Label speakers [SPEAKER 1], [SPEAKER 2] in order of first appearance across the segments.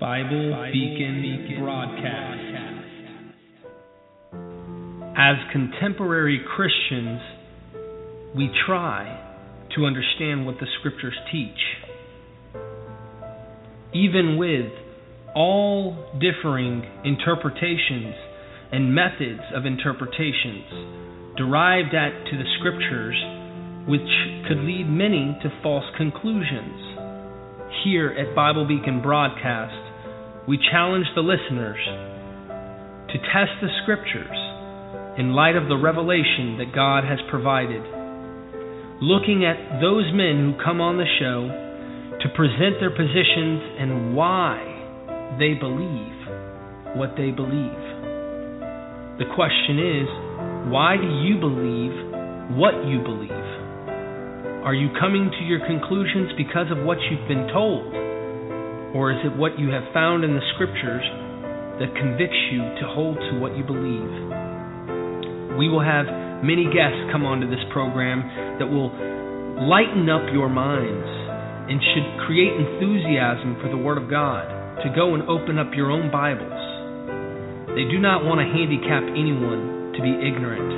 [SPEAKER 1] Bible Beacon Broadcast. As contemporary Christians, we try to understand what the Scriptures teach. Even with all differing interpretations and methods of interpretations derived at to the Scriptures, which could lead many to false conclusions. Here at Bible Beacon Broadcast, we challenge the listeners to test the scriptures in light of the revelation that God has provided. Looking at those men who come on the show to present their positions and why they believe what they believe. The question is, why do you believe what you believe? Are you coming to your conclusions because of what you've been told? Or is it what you have found in the scriptures that convicts you to hold to what you believe? We will have many guests come onto this program that will lighten up your minds and should create enthusiasm for the Word of God to go and open up your own Bibles. They do not want to handicap anyone to be ignorant,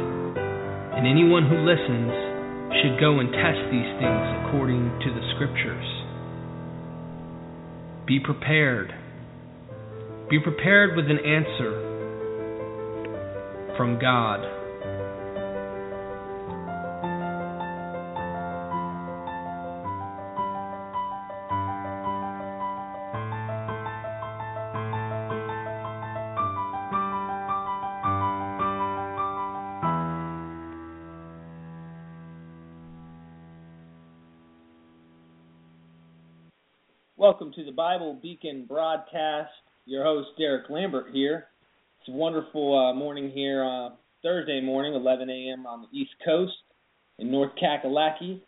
[SPEAKER 1] and anyone who listens should go and test these things according to the Scriptures. Be prepared. Be prepared with an answer from God. Bible Beacon broadcast. Your host, Derek Lambert, here. It's a wonderful uh, morning here, uh, Thursday morning, 11 a.m. on the East Coast in North Kakalaki.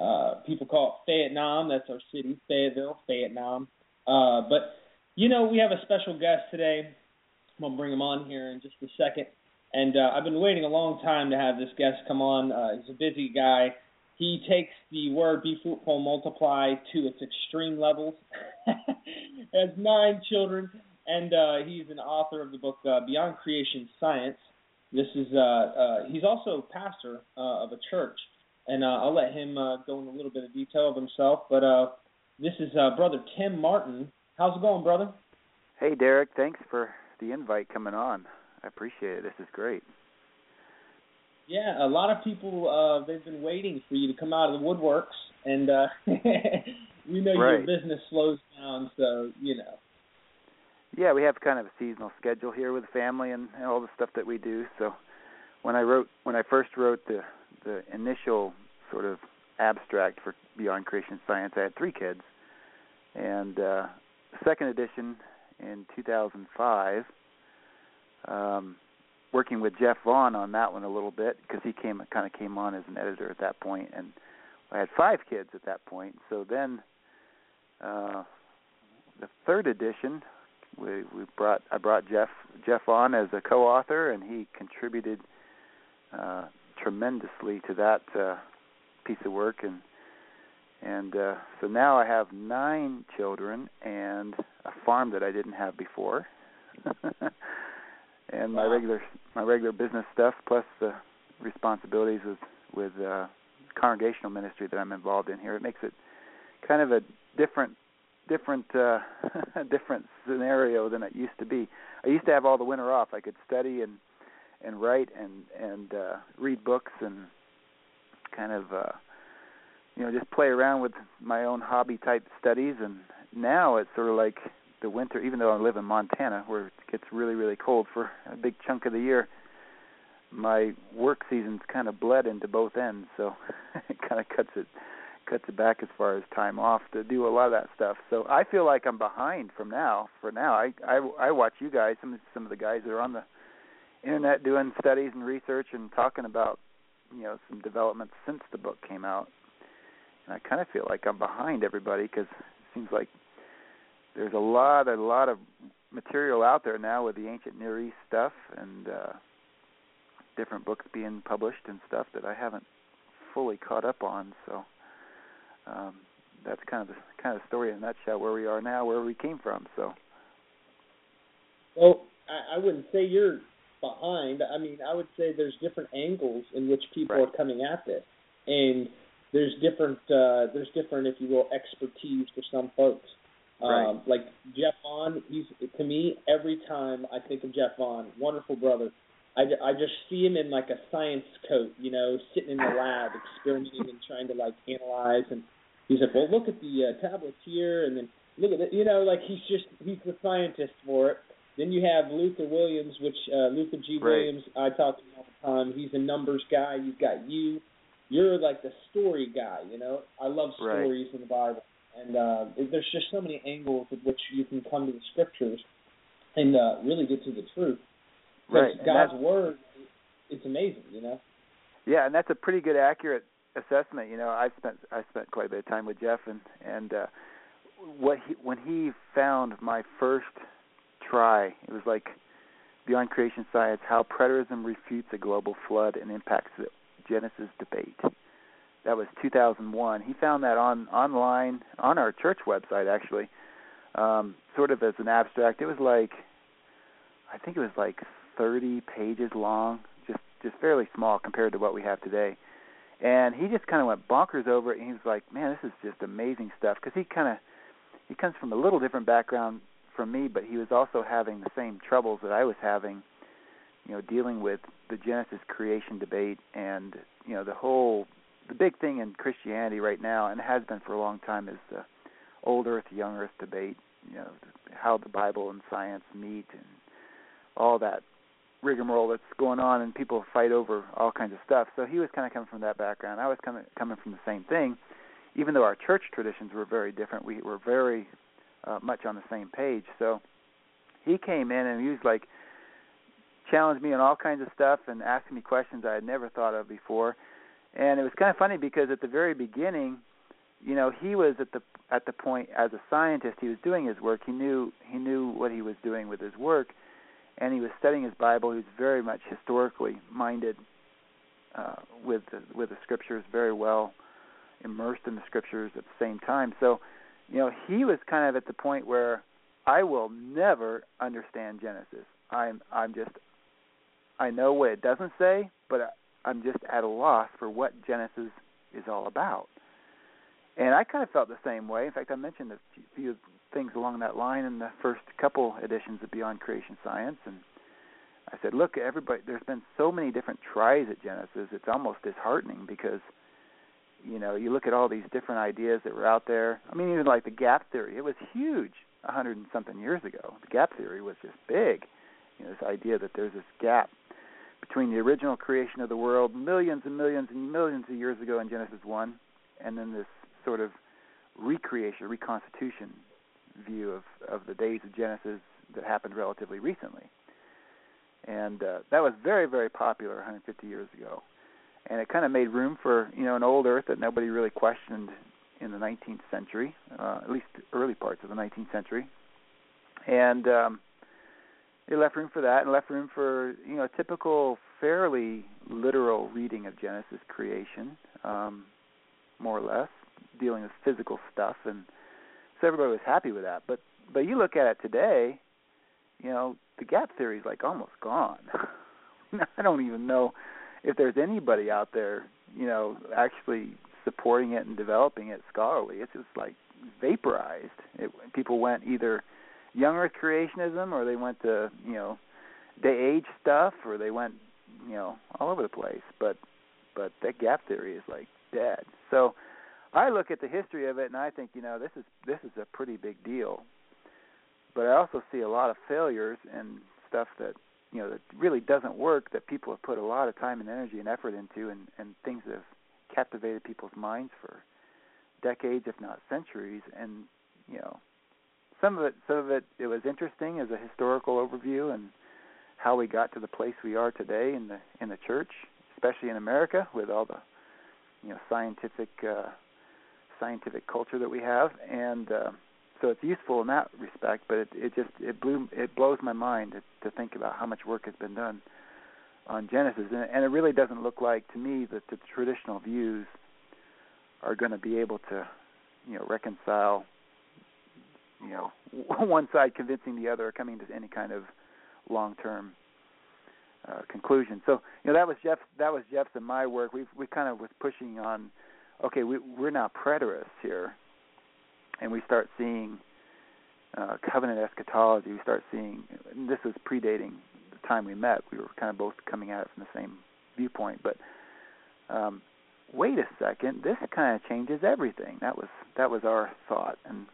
[SPEAKER 1] Uh, people call it Vietnam. That's our city, Fayetteville, Vietnam. Uh, but, you know, we have a special guest today. I'm going to bring him on here in just a second. And uh, I've been waiting a long time to have this guest come on. Uh, he's a busy guy he takes the word be fruitful multiply to its extreme levels. Has nine children and uh, he's an author of the book uh, beyond creation science. This is uh, uh, he's also pastor uh, of a church and uh, i'll let him go in a little bit of detail of himself but this is brother tim martin. How's it going brother?
[SPEAKER 2] Hey derek. Thanks for the invite coming on. I appreciate it. This is great
[SPEAKER 1] yeah, a lot of people uh they've been waiting for you to come out of the woodworks and uh we know
[SPEAKER 2] right.
[SPEAKER 1] your business slows down so, you know.
[SPEAKER 2] Yeah, we have kind of a seasonal schedule here with the family and, and all the stuff that we do. So when I wrote when I first wrote the the initial sort of abstract for Beyond Creation Science, I had three kids. And uh second edition in 2005 um working with Jeff Vaughn on that one a little bit because he came kind of came on as an editor at that point, and I had five kids at that point. So then, uh, the third edition, we we brought I brought Jeff Jeff on as a co-author, and he contributed uh, tremendously to that uh, piece of work, and and uh, so now I have nine children and a farm that I didn't have before. and my regular my regular business stuff plus the responsibilities with with uh congregational ministry that I'm involved in here. It makes it kind of a different different uh different scenario than it used to be. I used to have all the winter off. I could study and and write and and uh read books and kind of uh you know just play around with my own hobby type studies and now it's sort of like the winter, even though I live in Montana, where it gets really, really cold for a big chunk of the year, my work season's kind of bled into both ends, so it kind of cuts it cuts it back as far as time off to do a lot of that stuff. So I feel like I'm behind from now. For now, I I, I watch you guys, some some of the guys that are on the internet doing studies and research and talking about you know some developments since the book came out. And I kind of feel like I'm behind everybody because it seems like there's a lot a lot of material out there now with the ancient Near East stuff and uh different books being published and stuff that I haven't fully caught up on so um that's kind of the kind of story in a nutshell where we are now where we came from so
[SPEAKER 3] Well, I, I wouldn't say you're behind. I mean, I would say there's different angles in which people
[SPEAKER 2] right.
[SPEAKER 3] are coming at this, and there's different uh, there's different, if you will, expertise for some folks.
[SPEAKER 2] Right.
[SPEAKER 3] Um, like Jeff Vaughn, he's to me every time I think of Jeff Vaughn, wonderful brother. I, I just see him in like a science coat, you know, sitting in the lab experimenting and trying to like analyze. And he's like, well, look at the uh, tablets here, and then look at it, you know, like he's just he's the scientist for it. Then you have Luther Williams, which uh, Luther G.
[SPEAKER 2] Right.
[SPEAKER 3] Williams, I talk to him all the time. He's a numbers guy. You've got you. You're like the story guy, you know. I love
[SPEAKER 2] Right.
[SPEAKER 3] stories in the Bible, and uh, there's just so many angles at which you can come to the scriptures and uh, really get to the truth.
[SPEAKER 2] Right,
[SPEAKER 3] God's word, it's amazing, you know.
[SPEAKER 2] Yeah, and that's a pretty good accurate assessment. You know, I've spent I spent quite a bit of time with Jeff, and and uh, what he when he found my first try, it was like Beyond Creation Science: How Preterism Refutes a Global Flood and Impacts the Genesis Debate. That was 2001. He found that on online on our church website, actually, um, sort of as an abstract. It was like, I think it was like 30 pages long, just just fairly small compared to what we have today. And he just kind of went bonkers over it. And he was like, "Man, this is just amazing stuff." Because he kind of he comes from a little different background from me, but he was also having the same troubles that I was having. You know, dealing with the Genesis creation debate and you know the whole the big thing in Christianity right now, and has been for a long time, is the old Earth, young Earth debate. You know, how the Bible and science meet, and all that rigmarole that's going on, and people fight over all kinds of stuff. So he was kind of coming from that background. I was coming coming from the same thing, even though our church traditions were very different. We were very uh, much on the same page. So he came in and he was like challenged me on all kinds of stuff and asking me questions I had never thought of before. And it was kind of funny because at the very beginning, you know, he was at the at the point as a scientist, he was doing his work. He knew he knew what he was doing with his work, and he was studying his Bible. He was very much historically minded uh, with the, with the scriptures, very well immersed in the scriptures at the same time. So, you know, he was kind of at the point where I will never understand Genesis. I'm I'm just I know what it doesn't say, but I'm just at a loss for what Genesis is all about. And I kind of felt the same way. In fact, I mentioned a few things along that line in the first couple editions of Beyond Creation Science, and I said, "Look, everybody, there's been so many different tries at Genesis. It's almost disheartening because, you know, you look at all these different ideas that were out there. I mean, even like the gap theory, it was huge a hundred and something years ago. The gap theory was just big. You know, this idea that there's this gap between the original creation of the world millions and millions and millions of years ago in Genesis 1 and then this sort of recreation, reconstitution view of of the days of Genesis that happened relatively recently. And uh, that was very very popular 150 years ago. And it kind of made room for, you know, an old earth that nobody really questioned in the 19th century, uh, at least early parts of the 19th century. And um it left room for that and left room for you know a typical fairly literal reading of Genesis creation, um, more or less, dealing with physical stuff, and so everybody was happy with that. But but you look at it today, you know the gap theory is like almost gone. I don't even know if there's anybody out there, you know, actually supporting it and developing it scholarly. It's just like vaporized. It, people went either young Earth creationism, or they went to you know day age stuff, or they went you know all over the place. But but that gap theory is like dead. So I look at the history of it, and I think you know this is this is a pretty big deal. But I also see a lot of failures and stuff that you know that really doesn't work. That people have put a lot of time and energy and effort into, and and things that have captivated people's minds for decades, if not centuries. And you know some of it some of it it was interesting as a historical overview and how we got to the place we are today in the in the church, especially in America with all the you know scientific uh scientific culture that we have. And uh, so it's useful in that respect but it it just it blew it blows my mind to, to think about how much work has been done on Genesis. And, and it really doesn't look like to me that the traditional views are going to be able to you know reconcile you know one side convincing the other or coming to any kind of long-term uh, conclusion. So you know that was Jeff that was Jeff's and my work. We we kind of was pushing on. Okay, we we're now preterists here, and we start seeing uh, covenant eschatology. We start seeing this was predating the time we met. We were kind of both coming at it from the same viewpoint, but um, wait a second, this kind of changes everything. That was that was our thought and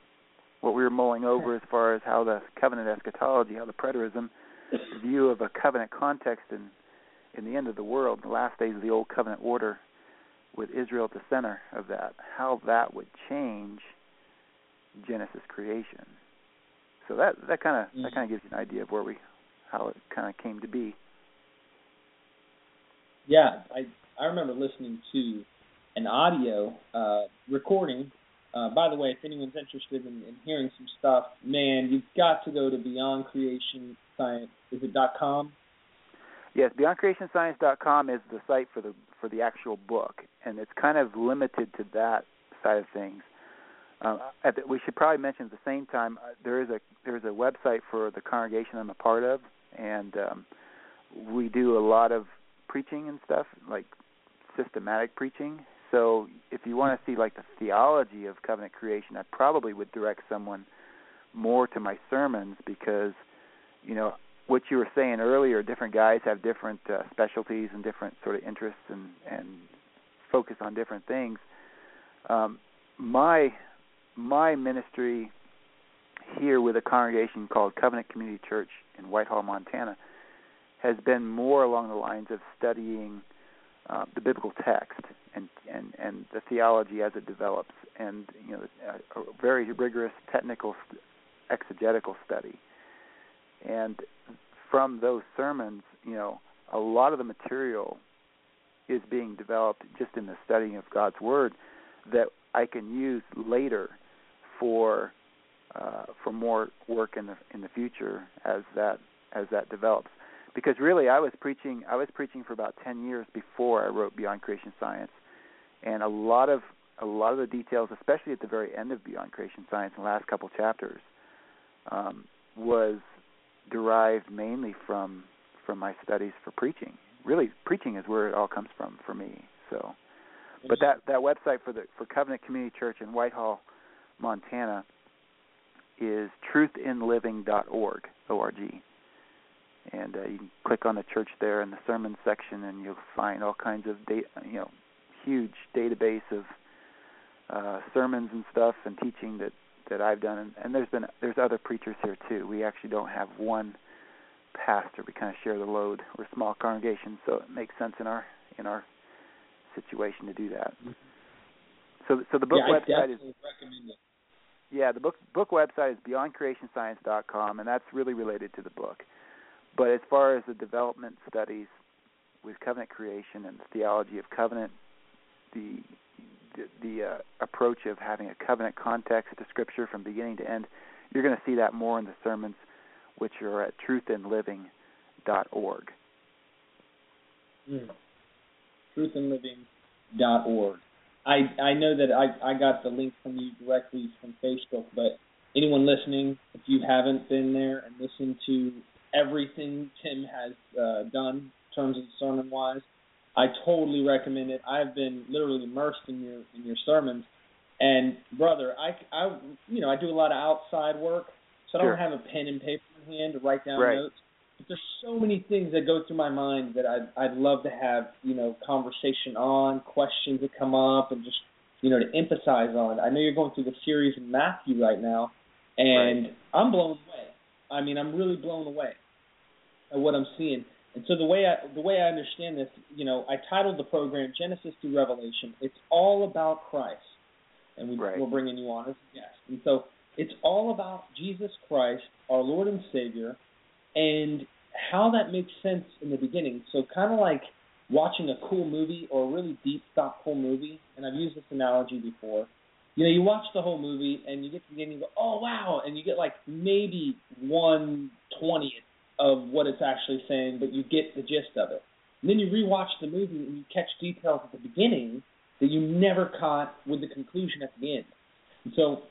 [SPEAKER 2] what we were mulling over as far as how the covenant eschatology, how the preterism view of a covenant context in in the end of the world, the last days of the old covenant order, with Israel at the center of that, how that would change Genesis creation. So that that kind of that kind of gives you an idea of where we how it kind of came to be.
[SPEAKER 3] Yeah, I I remember listening to an audio uh, recording. Uh, by the way, if anyone's interested in, in hearing some stuff, man, you've got to go to Beyond Creation Science. Is it dot com?
[SPEAKER 2] Yes, BeyondCreationScience.com is the site for the for the actual book, and it's kind of limited to that side of things. Uh, the, we should probably mention at the same time uh, there is a there's a website for the congregation I'm a part of, and um, we do a lot of preaching and stuff like systematic preaching. So if you want to see like the theology of covenant creation, I probably would direct someone more to my sermons because you know what you were saying earlier. Different guys have different uh, specialties and different sort of interests and and focus on different things. Um, my my ministry here with a congregation called Covenant Community Church in Whitehall, Montana, has been more along the lines of studying uh, the biblical text and, and and the theology as it develops, and you know a, a very rigorous technical exegetical study. And from those sermons, you know, a lot of the material is being developed just in the studying of God's Word that I can use later for uh, for more work in the in the future as that as that develops. Because really, I was preaching I was preaching for about ten years before I wrote Beyond Creation Science, and a lot of a lot of the details, especially at the very end of Beyond Creation Science, in the last couple chapters, um, was derived mainly from from my studies for preaching. Really, preaching is where it all comes from for me. So, but that that website for the for Covenant Community Church in Whitehall, Montana, is truthinliving.org, O-R-G. And uh, you can click on the church there in the sermon section, and you'll find all kinds of data, you know, huge database of uh, sermons and stuff and teaching that that I've done. And, and there's been there's other preachers here too. We actually don't have one pastor. We kind of share the load. We're a small congregation, so it makes sense in our in our situation to do that. Mm-hmm. So so the book
[SPEAKER 3] yeah,
[SPEAKER 2] website is. Yeah, the book book website is beyondcreationscience.com, and that's really related to the book. But as far as the development studies with covenant creation and the theology of covenant, the the, uh, approach of having a covenant context to Scripture from beginning to end, you're going to see that more in the sermons, which are at truthinliving.org.
[SPEAKER 3] Mm. Truthinliving.org. I I know that I I got the link from you directly from Facebook, but anyone listening, if you haven't been there and listened to everything Tim has uh, done in terms of sermon wise, I totally recommend it. I've been literally immersed in your in your sermons, and brother, I I you know I do a lot of outside work, so I don't have a pen and paper in hand to write down
[SPEAKER 2] right.
[SPEAKER 3] notes. But there's so many things that go through my mind that I'd I'd love to have you know conversation on, questions that come up, and just you know to emphasize on. I know you're going through the series in Matthew right now, and
[SPEAKER 2] right.
[SPEAKER 3] I'm blown away. I mean, I'm really blown away at what I'm seeing. And so the way I the way I understand this, you know, I titled the program Genesis to Revelation. It's all about Christ, and we,
[SPEAKER 2] right.
[SPEAKER 3] we're bringing you on as a guest. And so it's all about Jesus Christ, our Lord and Savior, and how that makes sense in the beginning. So kind of like watching a cool movie or a really deep, thoughtful movie. And I've used this analogy before. You know, you watch the whole movie and you get to the end and you go, "Oh wow!" and you get like maybe one twentieth of what it's actually saying, but you get the gist of it. And then you rewatch the movie and you catch details at the beginning that you never caught with the conclusion at the end. And so,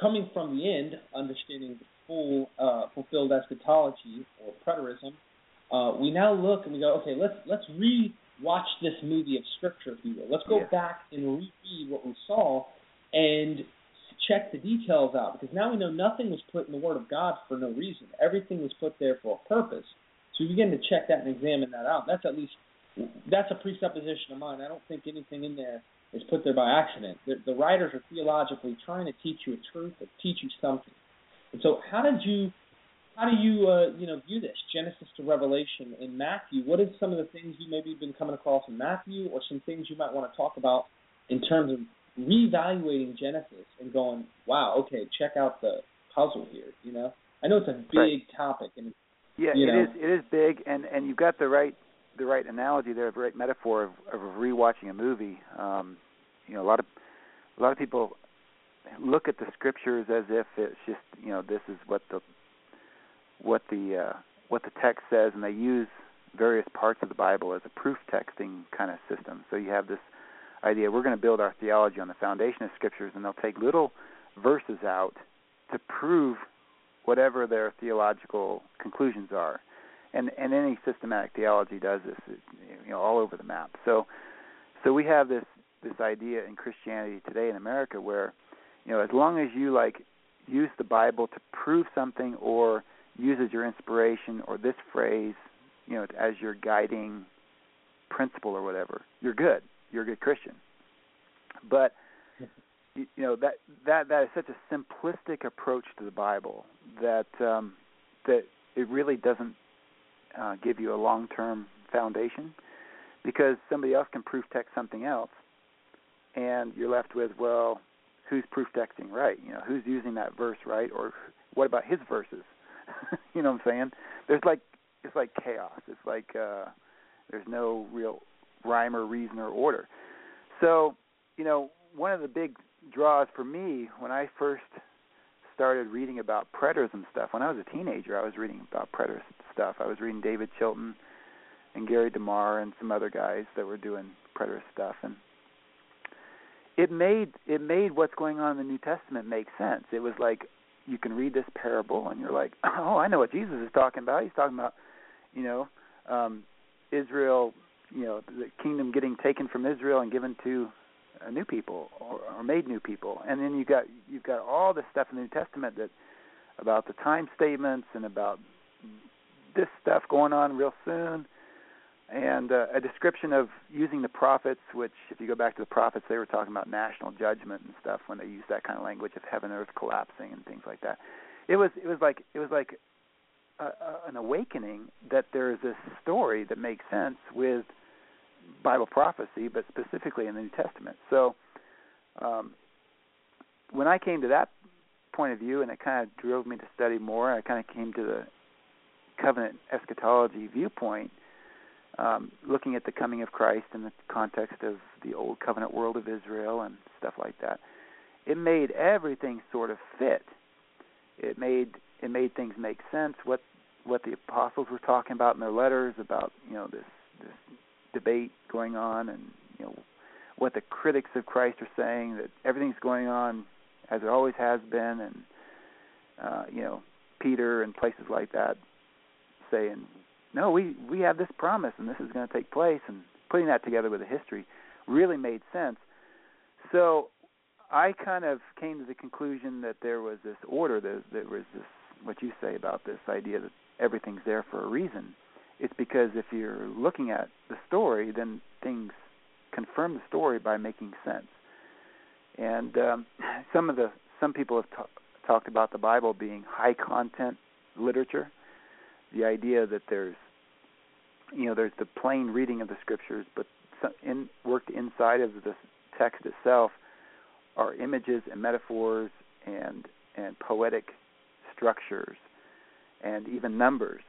[SPEAKER 3] coming from the end, understanding the full uh, fulfilled eschatology or preterism, uh, we now look and we go, okay, let's let's re-watch this movie of Scripture, if you will. Let's go
[SPEAKER 2] Yeah.
[SPEAKER 3] back and reread what we saw and check the details out because now we know nothing was put in the Word of God for no reason. Everything was put there for a purpose. So we begin to check that and examine that out. That's at least that's a presupposition of mine. I don't think anything in there is put there by accident. The, the writers are theologically trying to teach you a truth or teach you something. And so, how did you, how do you, uh, you know, view this Genesis to Revelation in Matthew? What is some of the things you maybe been coming across in Matthew, or some things you might want to talk about in terms of reevaluating Genesis and going, wow, okay, check out the puzzle here. You know, I know it's a big
[SPEAKER 2] Right.
[SPEAKER 3] topic, and
[SPEAKER 2] Yeah,
[SPEAKER 3] you
[SPEAKER 2] it
[SPEAKER 3] know.
[SPEAKER 2] is. It is big, and and you've got the right the right analogy there, the right metaphor of, of rewatching a movie. Um, you know, a lot of a lot of people look at the scriptures as if it's just you know this is what the what the uh, what the text says, and they use various parts of the Bible as a proof texting kind of system. So you have this idea we're going to build our theology on the foundation of scriptures, and they'll take little verses out to prove whatever their theological conclusions are. And and any systematic theology does this, you know, all over the map. So so we have this this idea in Christianity today in America where, you know, as long as you like use the Bible to prove something or use as your inspiration or this phrase, you know, as your guiding principle or whatever, you're good. You're a good Christian. But you know that that that is such a simplistic approach to the Bible that um, that it really doesn't uh, give you a long-term foundation because somebody else can proof text something else, and you're left with well, who's proof texting right? You know, who's using that verse right, or what about his verses? you know what I'm saying? There's like it's like chaos. It's like uh, there's no real rhyme or reason or order. So you know, one of the big draws for me when I first started reading about preterism stuff. When I was a teenager, I was reading about preterist stuff. I was reading David Chilton and Gary DeMar and some other guys that were doing preterist stuff, and it made it made what's going on in the New Testament make sense. It was like you can read this parable and you're like, oh, I know what Jesus is talking about. He's talking about, you know, um, Israel, you know, the kingdom getting taken from Israel and given to a new people or, or made new people, and then you got you've got all this stuff in the New Testament that about the time statements and about this stuff going on real soon, and uh, a description of using the prophets. Which, if you go back to the prophets, they were talking about national judgment and stuff when they used that kind of language of heaven and earth collapsing and things like that. It was it was like it was like a, a, an awakening that there is this story that makes sense with Bible prophecy, but specifically in the New Testament. So um, when I came to that point of view, and it kind of drove me to study more, I kind of came to the covenant eschatology viewpoint, um, looking at the coming of Christ in the context of the old covenant world of Israel and stuff like that. It made everything sort of fit. It made it made things make sense. What what the apostles were talking about in their letters about you know this this debate going on and you know what the critics of Christ are saying that everything's going on as it always has been and uh you know Peter and places like that saying no we we have this promise and this is going to take place and putting that together with the history really made sense. So I kind of came to the conclusion that there was this order that there was this what you say about this idea that everything's there for a reason it's because if you're looking at the story, then things confirm the story by making sense. And um, some of the some people have ta- talked about the Bible being high content literature. The idea that there's you know there's the plain reading of the scriptures, but in worked inside of the text itself are images and metaphors and and poetic structures and even numbers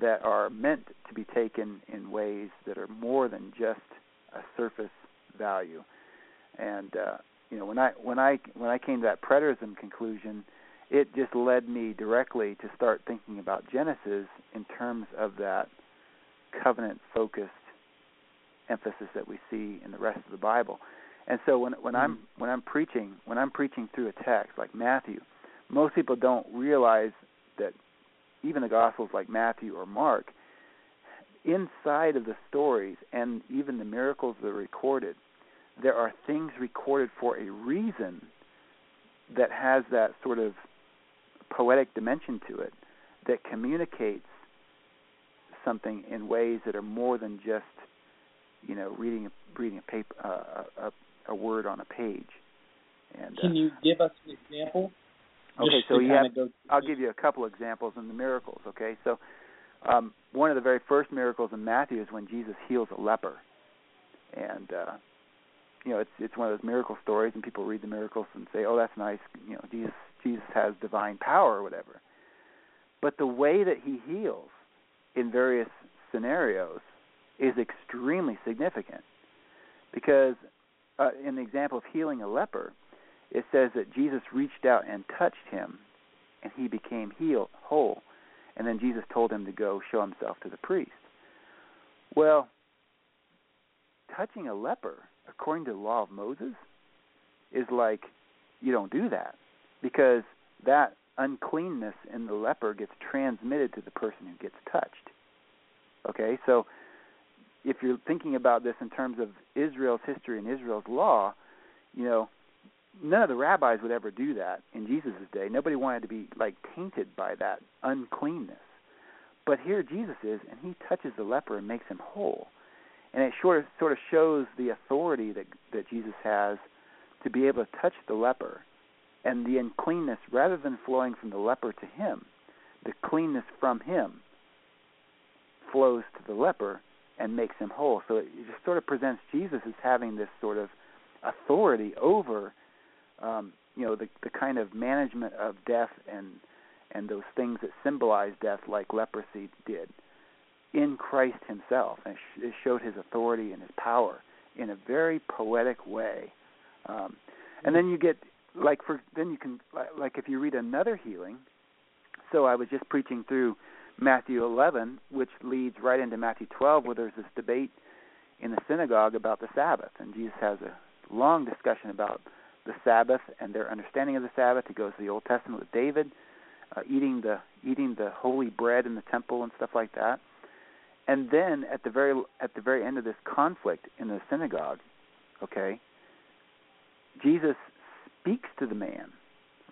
[SPEAKER 2] that are meant to be taken in ways that are more than just a surface value. And uh, you know, when I when I when I came to that preterism conclusion, it just led me directly to start thinking about Genesis in terms of that covenant focused emphasis that we see in the rest of the Bible. And so when when I'm when I'm preaching when I'm preaching through a text like Matthew, most people don't realize even the Gospels like Matthew or Mark, inside of the stories and even the miracles that are recorded, there are things recorded for a reason that has that sort of poetic dimension to it that communicates something in ways that are more than just you know reading reading a paper uh, a, a word on a page. And
[SPEAKER 3] can
[SPEAKER 2] uh,
[SPEAKER 3] you give us an example?
[SPEAKER 2] Okay, so
[SPEAKER 3] you
[SPEAKER 2] have,
[SPEAKER 3] go
[SPEAKER 2] I'll give you a couple examples in the miracles. Okay, so um, one of the very first miracles in Matthew is when Jesus heals a leper, and uh, you know it's it's one of those miracle stories, and people read the miracles and say, "Oh, that's nice." You know, Jesus Jesus has divine power or whatever. But the way that he heals in various scenarios is extremely significant because uh, in the example of healing a leper, it says that Jesus reached out and touched him, and he became healed, whole. And then Jesus told him to go show himself to the priest. Well, touching a leper, according to the law of Moses, is like you don't do that because that uncleanness in the leper gets transmitted to the person who gets touched. Okay, so if you're thinking about this in terms of Israel's history and Israel's law, you know, none of the rabbis would ever do that in Jesus' day. Nobody wanted to be like tainted by that uncleanness. But here Jesus is, and he touches the leper and makes him whole. And it sort of sort of shows the authority that that Jesus has to be able to touch the leper, and the uncleanness rather than flowing from the leper to him, the cleanness from him flows to the leper and makes him whole. So it just sort of presents Jesus as having this sort of authority over um, you know the the kind of management of death and and those things that symbolize death, like leprosy did, in Christ Himself, and it showed His authority and His power in a very poetic way. Um, and then you get like for then you can like if you read another healing. So I was just preaching through Matthew 11, which leads right into Matthew 12, where there's this debate in the synagogue about the Sabbath, and Jesus has a long discussion about the Sabbath and their understanding of the Sabbath. He goes to the Old Testament with David, uh, eating the eating the holy bread in the temple and stuff like that. And then at the very at the very end of this conflict in the synagogue, okay, Jesus speaks to the man,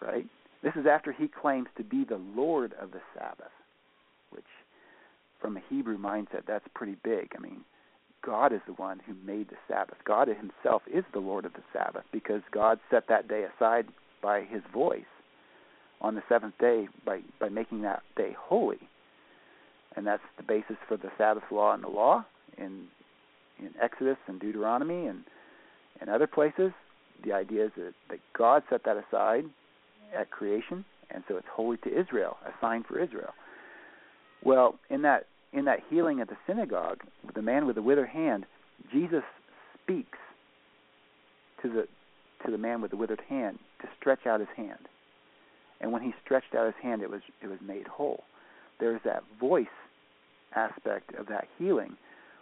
[SPEAKER 2] right? This is after he claims to be the Lord of the Sabbath, which from a Hebrew mindset that's pretty big. I mean, God is the one who made the Sabbath. God himself is the Lord of the Sabbath because God set that day aside by his voice on the seventh day by, by making that day holy. And that's the basis for the Sabbath law and the law in in Exodus and Deuteronomy and and other places. The idea is that, that God set that aside at creation, and so it's holy to Israel, a sign for Israel. Well, in that in that healing at the synagogue, with the man with the withered hand, Jesus speaks to the to the man with the withered hand to stretch out his hand. And when he stretched out his hand, it was it was made whole. There's that voice aspect of that healing,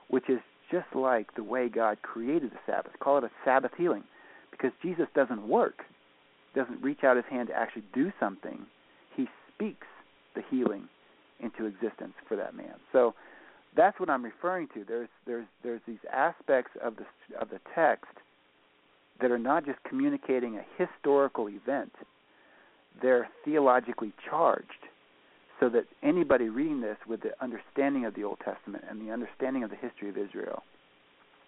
[SPEAKER 2] which is just like the way God created the Sabbath. Call it a Sabbath healing, because Jesus doesn't work, doesn't reach out his hand to actually do something. He speaks the healing into existence for that man. So that's what I'm referring to. There's there's there's these aspects of the of the text that are not just communicating a historical event. They're theologically charged so that anybody reading this with the understanding of the Old Testament and the understanding of the history of Israel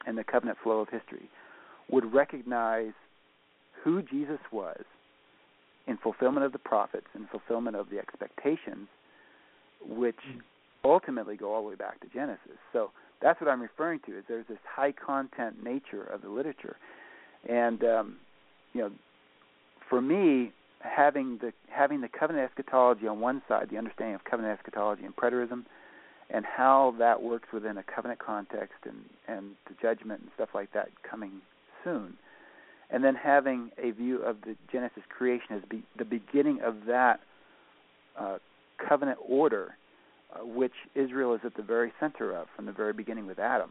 [SPEAKER 2] and the covenant flow of history would recognize who Jesus was in fulfillment of the prophets and fulfillment of the expectations which ultimately go all the way back to Genesis. So that's what I'm referring to. Is there's this high content nature of the literature, and um, you know, for me, having the having the covenant eschatology on one side, the understanding of covenant eschatology and preterism, and how that works within a covenant context and and the judgment and stuff like that coming soon, and then having a view of the Genesis creation as be, the beginning of that uh, covenant order, uh, which Israel is at the very center of from the very beginning with Adam.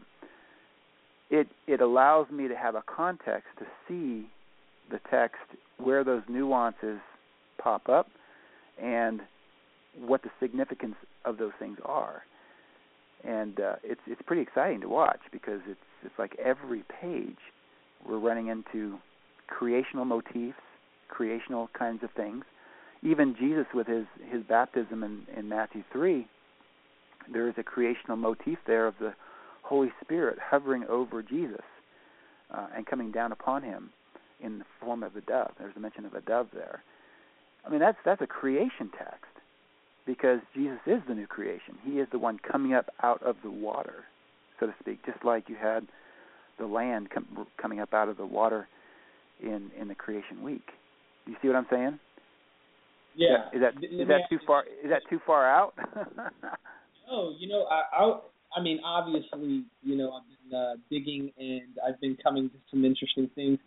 [SPEAKER 2] It it allows me to have a context to see the text where those nuances pop up, and what the significance of those things are. And uh, it's it's pretty exciting to watch because it's it's like every page we're running into creational motifs, creational kinds of things. Even Jesus with his his baptism in, in Matthew three, there is a creational motif there of the Holy Spirit hovering over Jesus uh, and coming down upon him in the form of a dove. There's a mention of a dove there. I mean that's that's a creation text because Jesus is the new creation. He is the one coming up out of the water, so to speak, just like you had the land com- coming up out of the water in in the creation week. Do you see what I'm saying?
[SPEAKER 3] Yeah.
[SPEAKER 2] Is that is that too far? Is that too far out?
[SPEAKER 3] oh, you know, I, I I mean, obviously, you know, I've been uh, digging and I've been coming to some interesting things.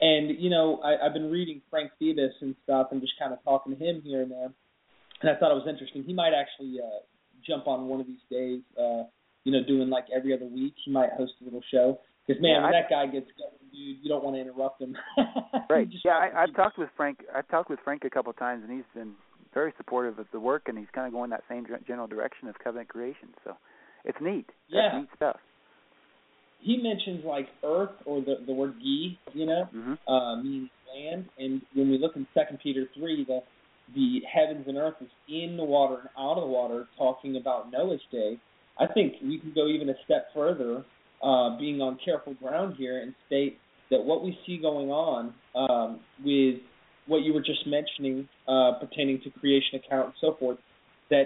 [SPEAKER 3] And you know, I, I've been reading Frank Phoebus and stuff, and just kind of talking to him here and there and I thought it was interesting. He might actually uh, jump on one of these days. Uh, you know, doing like every other week. He might host a little show. Because man,
[SPEAKER 2] yeah,
[SPEAKER 3] when
[SPEAKER 2] I,
[SPEAKER 3] that guy gets going, dude, you don't want to interrupt him.
[SPEAKER 2] right. Yeah, I, I've talked with Frank. I've talked with Frank a couple of times, and he's been very supportive of the work, and he's kind of going that same general direction of covenant creation. So it's neat.
[SPEAKER 3] Yeah.
[SPEAKER 2] That's neat stuff.
[SPEAKER 3] He mentions like earth or the the word "gi," you know,
[SPEAKER 2] mm-hmm.
[SPEAKER 3] uh, meaning land. And when we look in Second Peter three, the the heavens and earth is in the water and out of the water, talking about Noah's day, I think we can go even a step further, uh, being on careful ground here, and state that what we see going on um, with what you were just mentioning uh, pertaining to creation account and so forth, that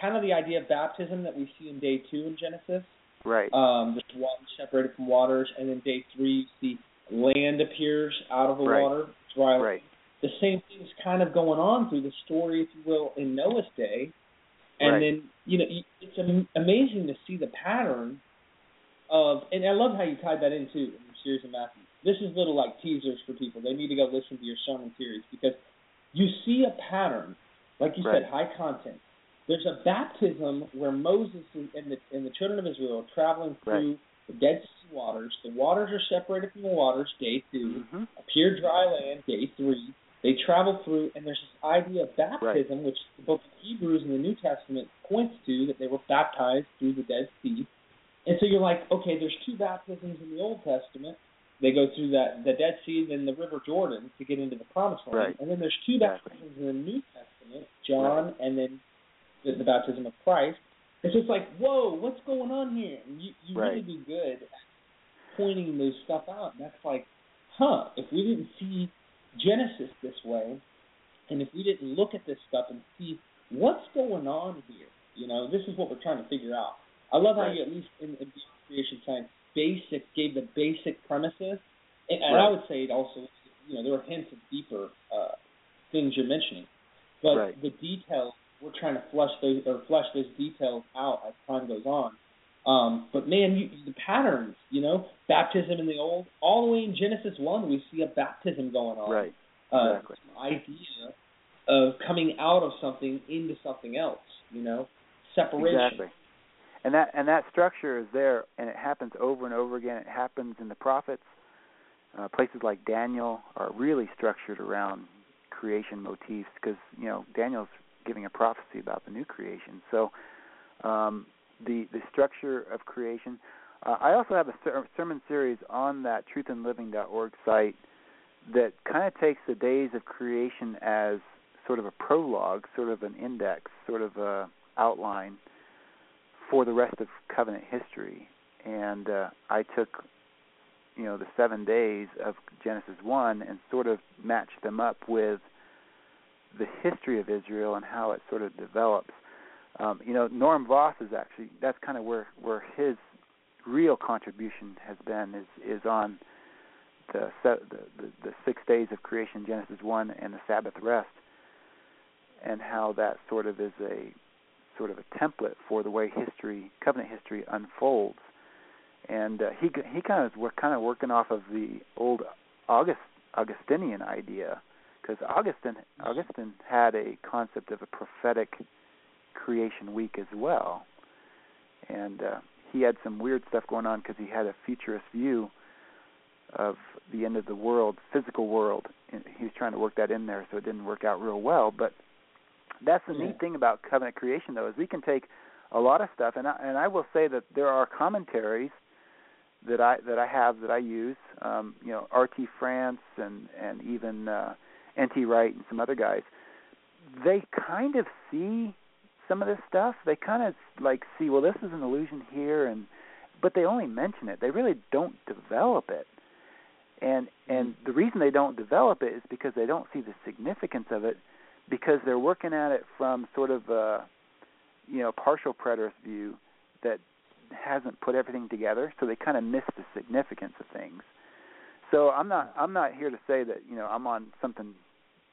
[SPEAKER 3] kind of the idea of baptism that we see in day two in Genesis.
[SPEAKER 2] Right.
[SPEAKER 3] Um, there's water separated from waters, and then day three you see land appears out of the
[SPEAKER 2] right.
[SPEAKER 3] water, dry
[SPEAKER 2] right
[SPEAKER 3] the same thing is kind of going on through the story, if you will, in Noah's day. And
[SPEAKER 2] right.
[SPEAKER 3] then, you know, it's amazing to see the pattern of, and I love how you tied that into in your series of Matthew. This is little like teasers for people. They need to go listen to your sermon series because you see a pattern, like you
[SPEAKER 2] right.
[SPEAKER 3] said, high content. There's a baptism where Moses and the and the children of Israel are traveling through
[SPEAKER 2] right.
[SPEAKER 3] the Dead Sea waters. The waters are separated from the waters, day 2
[SPEAKER 2] mm-hmm.
[SPEAKER 3] Appear dry land, day three they travel through, and there's this idea of baptism,
[SPEAKER 2] right.
[SPEAKER 3] which both the Hebrews and the New Testament points to that they were baptized through the Dead Sea. And so you're like, okay, there's two baptisms in the Old Testament. They go through that the Dead Sea, then the River Jordan to get into the Promised Land,
[SPEAKER 2] right.
[SPEAKER 3] and then there's two
[SPEAKER 2] exactly.
[SPEAKER 3] baptisms in the New Testament, John,
[SPEAKER 2] right.
[SPEAKER 3] and then the, the baptism of Christ. It's just like, whoa, what's going on here? And you you
[SPEAKER 2] right.
[SPEAKER 3] really do good at pointing those stuff out. And that's like, huh? If we didn't see Genesis this way, and if we didn't look at this stuff and see what's going on here, you know, this is what we're trying to figure out. I love
[SPEAKER 2] right.
[SPEAKER 3] how you at least in, in creation science basic gave the basic premises, and, and
[SPEAKER 2] right.
[SPEAKER 3] I would say it also, you know, there are hints of deeper uh, things you're mentioning, but
[SPEAKER 2] right.
[SPEAKER 3] the details we're trying to flesh those or flesh those details out as time goes on. Um, but man, you, the patterns, you know, baptism in the old, all the way in Genesis one, we see a baptism going on.
[SPEAKER 2] Right.
[SPEAKER 3] Uh,
[SPEAKER 2] exactly.
[SPEAKER 3] Idea of coming out of something into something else. You know, separation.
[SPEAKER 2] Exactly. And that and that structure is there, and it happens over and over again. It happens in the prophets. Uh, places like Daniel are really structured around creation motifs because you know Daniel's giving a prophecy about the new creation. So um, the the structure of creation. Uh, I also have a ser- sermon series on that truthinliving.org site that kind of takes the days of creation as sort of a prologue, sort of an index, sort of a outline for the rest of covenant history. And uh, I took, you know, the seven days of Genesis one and sort of matched them up with the history of Israel and how it sort of develops um, you know, Norm Voss is actually that's kind of where where his real contribution has been is is on the the, the, the six days of creation, Genesis one, and the Sabbath rest, and how that sort of is a sort of a template for the way history, covenant history, unfolds. And uh, he he kind of we're kind of working off of the old August Augustinian idea, because Augustine Augustine had a concept of a prophetic creation week as well. And uh, he had some weird stuff going on because he had a futurist view of the end of the world, physical world. And he was trying to work that in there, so it didn't work out real well. But that's the neat thing about covenant creation, though, is we can take a lot of stuff, and I, and I will say that there are commentaries that I that I have that I use. Um, you know, R.T. France and and even uh, N.T. Wright and some other guys. They kind of see some of this stuff. They kind of like see, well, this is an allusion here, and but they only mention it. They really don't develop it. And and the reason they don't develop it is because they don't see the significance of it because they're working at it from sort of a you know partial preterist view that hasn't put everything together, so they kind of miss the significance of things. So I'm not I'm not here to say that you know I'm on something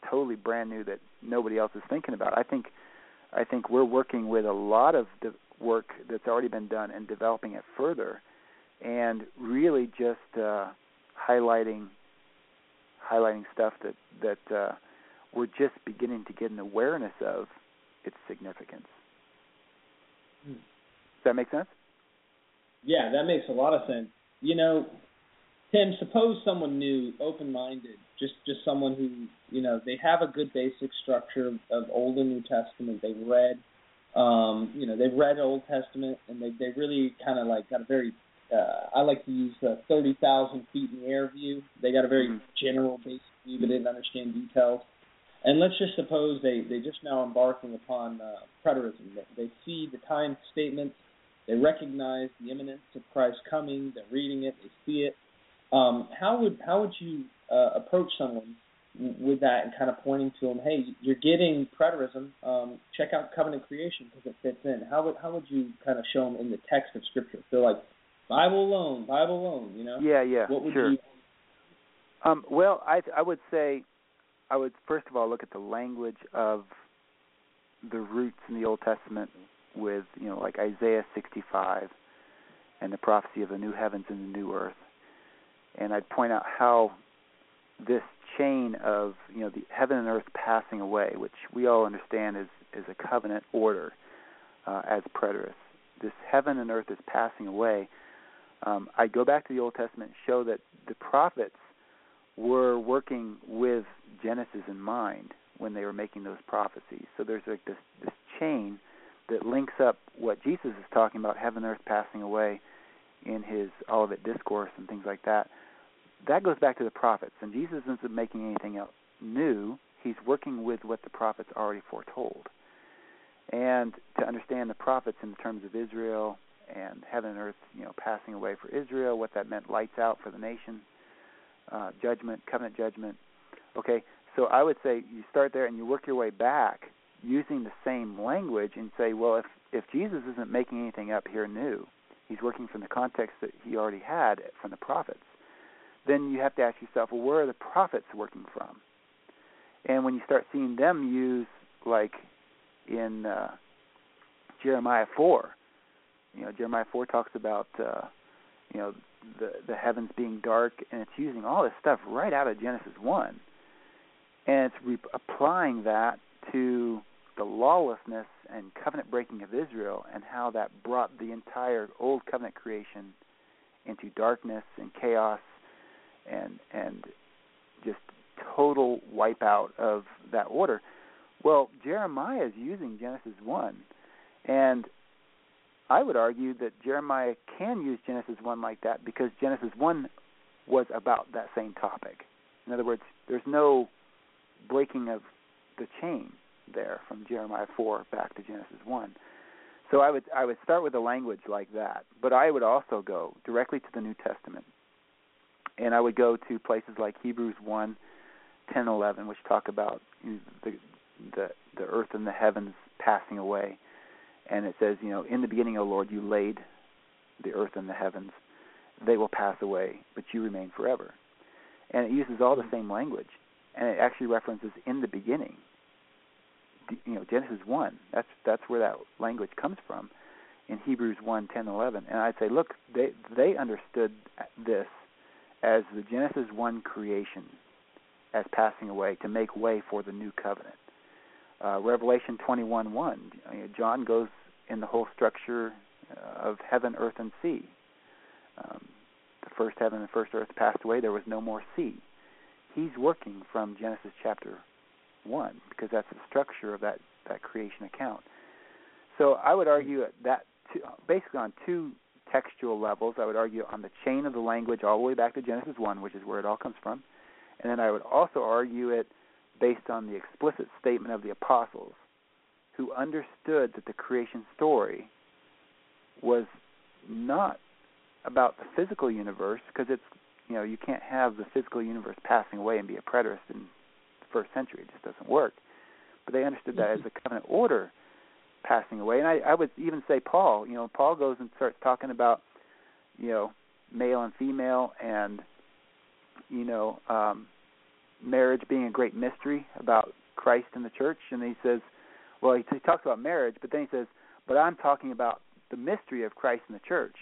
[SPEAKER 2] totally brand new that nobody else is thinking about. I think I think we're working with a lot of the work that's already been done and developing it further, and really just uh, highlighting highlighting stuff that that uh, we're just beginning to get an awareness of its significance. Hmm. Does that make sense?
[SPEAKER 3] Yeah, that makes a lot of sense. You know, Tim, suppose someone new, open-minded, just just someone who, you know, they have a good basic structure of, of Old and New Testament. They've read, um, you know, they've read Old Testament, and they they really kind of like got a very, uh, I like to use the thirty thousand feet in the air view. They got a very mm-hmm. general basic view, but didn't understand details. And let's just suppose they they just now embarking upon uh, preterism. They, they see the time statements, they recognize the imminence of Christ's coming. They're reading it, they see it. Um, how would how would you uh, approach someone with that and kind of pointing to them, hey, you're getting preterism. Um, check out covenant creation because it fits in. How would how would you kind of show them in the text of Scripture? They're like Bible alone, Bible alone. You know?
[SPEAKER 2] Yeah, yeah.
[SPEAKER 3] What would
[SPEAKER 2] sure.
[SPEAKER 3] you?
[SPEAKER 2] Um, well, I I would say I would first of all look at the language of the roots in the Old Testament with you know like Isaiah 65 and the prophecy of the new heavens and the new earth, and I'd point out how this chain of you know the heaven and earth passing away, which we all understand is is a covenant order uh, as preterists. This heaven and earth is passing away. Um, I go back to the Old Testament and show that the prophets were working with Genesis in mind when they were making those prophecies. So there's like this this chain that links up what Jesus is talking about, heaven and earth passing away, in his Olivet discourse and things like that. That goes back to the prophets, and Jesus isn't making anything else new. He's working with what the prophets already foretold. And to understand the prophets in terms of Israel and heaven and earth, you know, passing away for Israel, what that meant, lights out for the nation, uh, judgment, covenant judgment. Okay, so I would say you start there and you work your way back using the same language and say, well, if if Jesus isn't making anything up here new, he's working from the context that he already had from the prophets. Then you have to ask yourself, well, where are the prophets working from? And when you start seeing them use, like in uh, Jeremiah four, you know, Jeremiah four talks about, uh, you know, the the heavens being dark, and it's using all this stuff right out of Genesis one, and it's re- applying that to the lawlessness and covenant breaking of Israel and how that brought the entire old covenant creation into darkness and chaos and and just total wipeout of that order. Well, Jeremiah is using Genesis 1 and I would argue that Jeremiah can use Genesis 1 like that because Genesis 1 was about that same topic. In other words, there's no breaking of the chain there from Jeremiah 4 back to Genesis 1. So I would I would start with a language like that, but I would also go directly to the New Testament, and I would go to places like Hebrews 1, 10, 11, which talk about the the the earth and the heavens passing away, and it says, you know, in the beginning, O Lord, you laid the earth and the heavens; they will pass away, but you remain forever. And it uses all the same language, and it actually references in the beginning you know Genesis one. That's that's where that language comes from in Hebrews one ten eleven. And I'd say, look, they they understood this as the Genesis one creation as passing away to make way for the new covenant. Uh, Revelation twenty one one. John goes in the whole structure uh, of heaven, earth, and sea. Um, the first heaven and the first earth passed away. There was no more sea. He's working from Genesis chapter one because that's the structure of that that creation account. So I would argue that two, basically on two textual levels. I would argue on the chain of the language all the way back to Genesis 1, which is where it all comes from. And then I would also argue it based on the explicit statement of the apostles who understood that the creation story was not about the physical universe because it's you know you can't have the physical universe passing away and be a preterist in the first century it just doesn't work but they understood that as a covenant order passing away. And I, I would even say Paul. You know, Paul goes and starts talking about, you know, male and female, and you know, um, marriage being a great mystery about Christ and the church. And he says, well, he, he talks about marriage, but then he says, but I'm talking about the mystery of Christ and the church,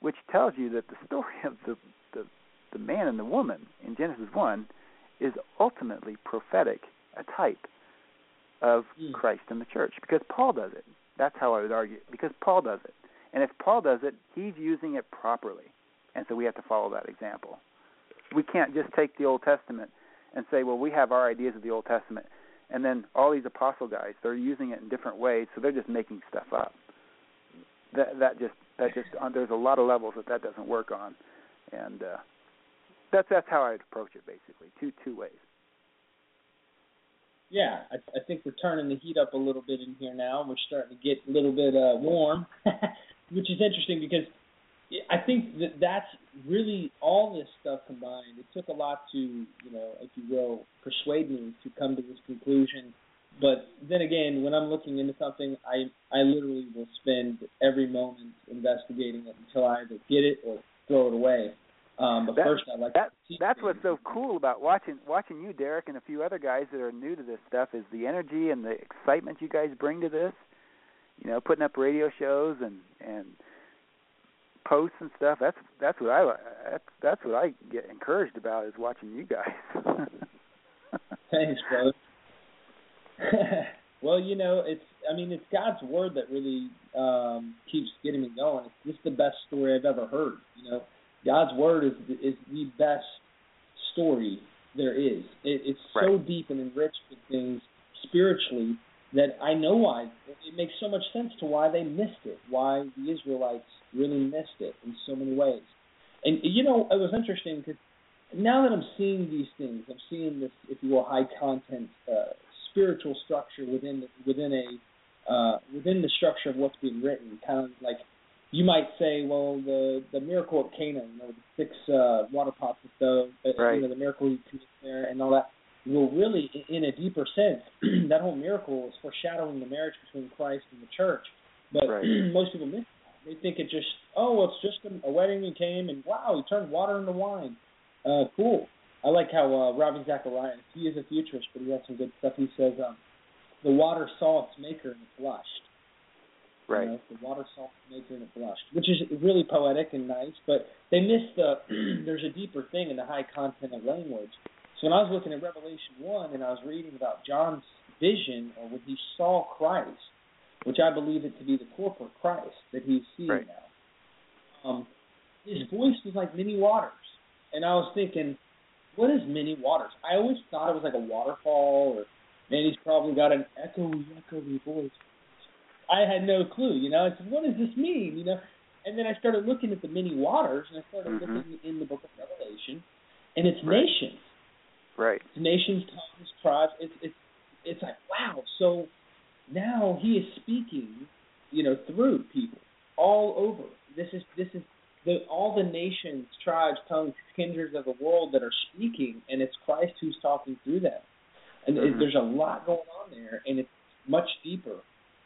[SPEAKER 2] which tells you that the story of the the, the man and the woman in Genesis one is ultimately prophetic, a type of mm. Christ and the church because Paul does it. That's how I would argue because Paul does it. And if Paul does it, he's using it properly. And so we have to follow that example. We can't just take the Old Testament and say, well, we have our ideas of the Old Testament. And then all these apostle guys, they're using it in different ways, so they're just making stuff up. That that just that just uh, there's a lot of levels that that doesn't work on, and uh, that's that's how I'd approach it basically, two two ways
[SPEAKER 3] yeah, I, I think we're turning the heat up a little bit in here now. We're starting to get a little bit uh, warm, which is interesting because I think that that's really all this stuff combined. It took a lot to, you know, if you will, persuade me to come to this conclusion. But then again, when I'm looking into something, I I literally will spend every moment investigating it until I either get it or throw it away. Um, but
[SPEAKER 2] that,
[SPEAKER 3] first, I like
[SPEAKER 2] that. That's what's so cool about watching watching you, Derek, and a few other guys that are new to this stuff is the energy and the excitement you guys bring to this. You know, putting up radio shows and and posts and stuff. That's that's what I that's that's what I get encouraged about is watching you guys.
[SPEAKER 3] Thanks, brother. well, you know, it's I mean, it's God's word that really um keeps getting me going. It's just the best story I've ever heard. You know, God's word is is the best story there is. It, it's right. so deep and enriched with things spiritually that I know why it makes so much sense to why they missed it, why the Israelites really missed it in so many ways. And you know, it was interesting because now that I'm seeing these things, I'm seeing this, if you will, high content uh, spiritual structure within within a uh, within the structure of what's being written, kind of like you might say, well, the the miracle at Cana, you know, the six uh, water pots with the,
[SPEAKER 2] right.
[SPEAKER 3] you know, the miracle he committed there and all that. Well, really, in a deeper sense, that whole miracle is foreshadowing the marriage between Christ and the church. But
[SPEAKER 2] right.
[SPEAKER 3] most people miss that. They think it just, oh, well, it's just a, a wedding he came and wow, he turned water into wine. Uh, cool. I like how uh, Ravi Zacharias, he is a futurist, but he has some good stuff. He says, um, the water saw its maker and it blushed.
[SPEAKER 2] Right.
[SPEAKER 3] You know, the water salt maker and it blushed, which is really poetic and nice, but they miss the there's a deeper thing in the high content of language. When I was looking at Revelation one and I was reading about John's vision or when he saw Christ, which I believe it to be the corporate Christ that he's seeing
[SPEAKER 2] right.
[SPEAKER 3] now. Um, his voice was like many waters, and I was thinking, what is many waters? I always thought it was like a waterfall, or man, he's probably got an echoey, echoey voice. I had no clue. You know, I said, what does this mean? You know, and then I started looking at the many waters, and I started
[SPEAKER 2] mm-hmm.
[SPEAKER 3] looking in the Book of Revelation, and it's right. nations.
[SPEAKER 2] Right.
[SPEAKER 3] It's nations, tongues, tribes. It's it's it's like wow. So now he is speaking, you know, through people all over. This is this is the all the nations, tribes, tongues, kindreds of the world that are speaking, and it's Christ who's talking through them. And
[SPEAKER 2] mm-hmm.
[SPEAKER 3] there's a lot going on there, and it's much deeper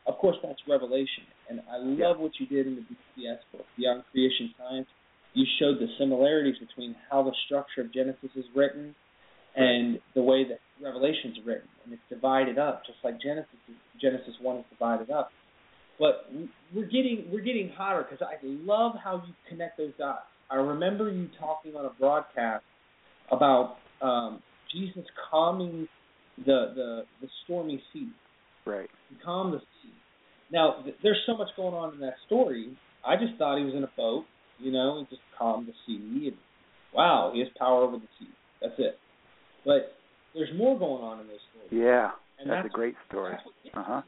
[SPEAKER 3] of course, that's Revelation, and I love
[SPEAKER 2] yeah.
[SPEAKER 3] what you did in the BCS book, Beyond Creation Science. You showed the similarities between how the structure of Genesis is written and the way that Revelation is written, and it's divided up, just like Genesis Genesis one is divided up. But we're getting we're getting hotter because I love how you connect those dots. I remember you talking on a broadcast about um, Jesus calming the the the stormy sea.
[SPEAKER 2] Right.
[SPEAKER 3] He calmed the sea. Now, th- there's so much going on in that story. I just thought he was in a boat, you know, and just calmed the sea. And wow, he has power over the sea. That's it. But there's more going on in this story.
[SPEAKER 2] Yeah.
[SPEAKER 3] And
[SPEAKER 2] that's, that's a great story. Uh huh.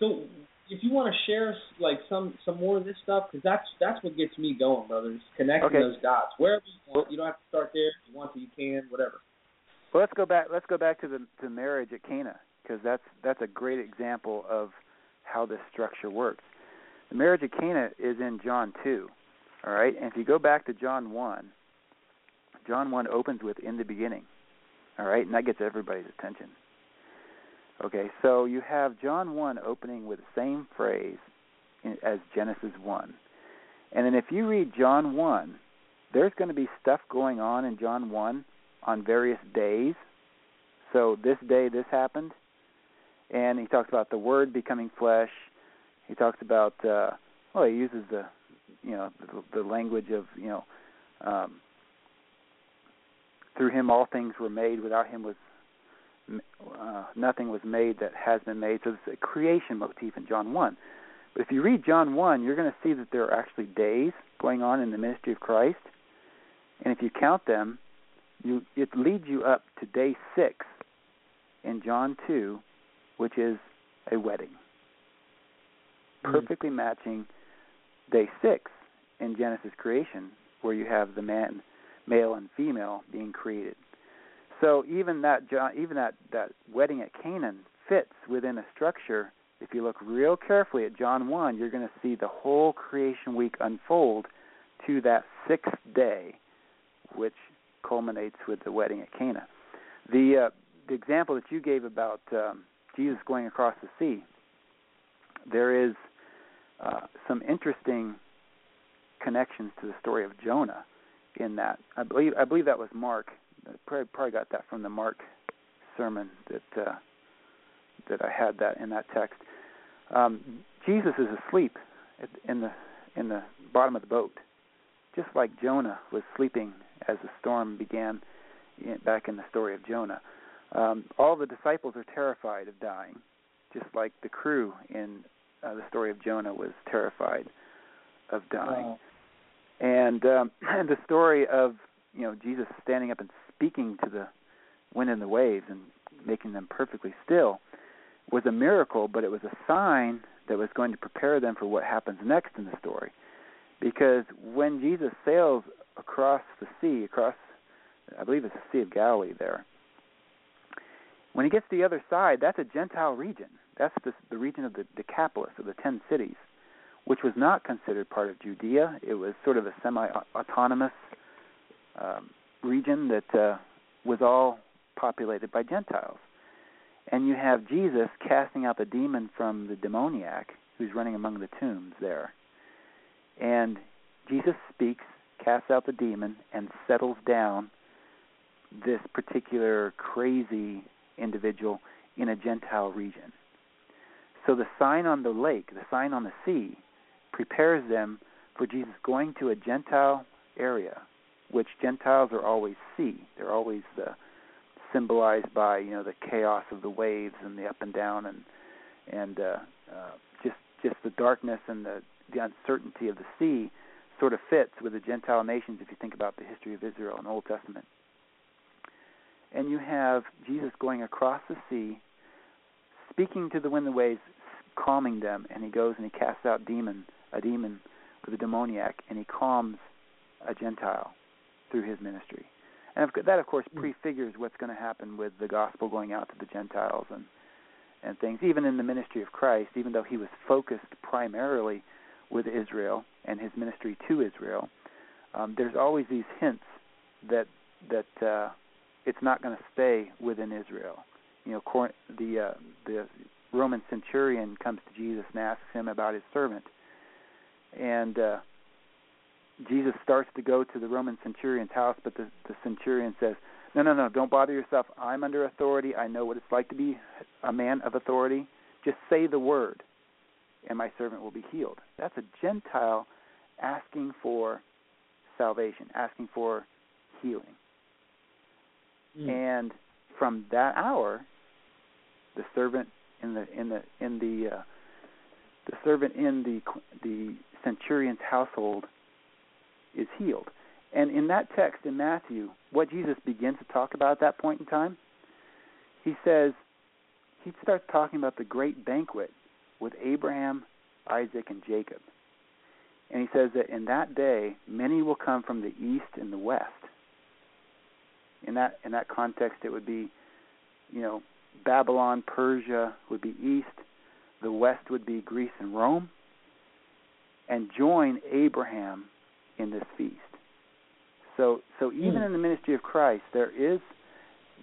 [SPEAKER 3] So if you want to share like some some more of this stuff, because that's that's what gets me going, brothers. Connecting
[SPEAKER 2] okay.
[SPEAKER 3] those dots wherever you want. You don't have to start there. If you want to, you can. Whatever.
[SPEAKER 2] Well, let's go back. Let's go back to the to marriage at Cana because that's that's a great example of how this structure works. The marriage at Cana is in John two, all right. And if you go back to John one, John one opens with "in the beginning," all right, and that gets everybody's attention. Okay, so you have John 1 opening with the same phrase as Genesis 1. And then if you read John 1, there's going to be stuff going on in John 1 on various days. So this day this happened. And he talks about the word becoming flesh. He talks about uh well he uses the you know the, the language of, you know, um through him all things were made, without him was uh, nothing was made that has been made. So it's a creation motif in John 1. But if you read John 1, you're going to see that there are actually days going on in the ministry of Christ. And if you count them, you it leads you up to day 6 in John 2, which is a wedding. Mm-hmm. Perfectly matching day 6 in Genesis creation where you have the man male and female being created. So even that even that that wedding at Canaan fits within a structure. If you look real carefully at John 1, you're going to see the whole creation week unfold to that sixth day, which culminates with the wedding at Cana. The uh, the example that you gave about um, Jesus going across the sea, there is uh, some interesting connections to the story of Jonah in that. I believe I believe that was Mark probably, probably got that from the Mark sermon that uh, that I had that in that text. Um, Jesus is asleep in the in the bottom of the boat, just like Jonah was sleeping as the storm began in, back in the story of Jonah. Um, all the disciples are terrified of dying, just like the crew in uh, the story of Jonah was terrified of dying. Wow. And um, and the story of you know Jesus standing up and speaking to the wind and the waves and making them perfectly still was a miracle, but it was a sign that was going to prepare them for what happens next in the story. Because when Jesus sails across the sea, across, I believe it's the Sea of Galilee there, when he gets to the other side, that's a Gentile region. That's the, the region of the Decapolis, of the ten cities, which was not considered part of Judea. It was sort of a semi autonomous um, region that uh, was all populated by Gentiles. And you have Jesus casting out the demon from the demoniac who's running among the tombs there. And Jesus speaks, casts out the demon, and settles down this particular crazy individual in a Gentile region. So the sign on the lake, the sign on the sea, prepares them for Jesus going to a Gentile area which Gentiles are always sea. They're always uh, symbolized by you know the chaos of the waves and the up and down and and uh, uh, just just the darkness and the the uncertainty of the sea sort of fits with the Gentile nations if you think about the history of Israel in Old Testament. And you have Jesus going across the sea, speaking to the wind and waves, calming them, and he goes and he casts out demon a demon with a demoniac, and he calms a Gentile through his ministry. And that, of course, hmm. prefigures what's going to happen with the gospel going out to the Gentiles and and things. Even in the ministry of Christ, even though he was focused primarily with Israel and his ministry to Israel, um, there's always these hints that that uh, it's not going to stay within Israel. You know, the uh, the Roman centurion comes to Jesus and asks him about his servant, and uh, Jesus starts to go to the Roman centurion's house, but the, the centurion says, No, no, no, don't bother yourself. I'm under authority. I know what it's like to be a man of authority. Just say the word, and my servant will be healed. That's a Gentile asking for salvation, asking for healing. Mm. And from that hour, the servant in the in the in the uh, the servant in the the centurion's household is healed. And in that text in Matthew, what Jesus begins to talk about at that point in time, he says, he starts talking about the great banquet with Abraham, Isaac, and Jacob. And he says that in that day many will come from the east and the west. In that in that context it would be, you know, Babylon, Persia would be east, the west would be Greece and Rome, and join Abraham in this feast. So so even mm. in the ministry of Christ there is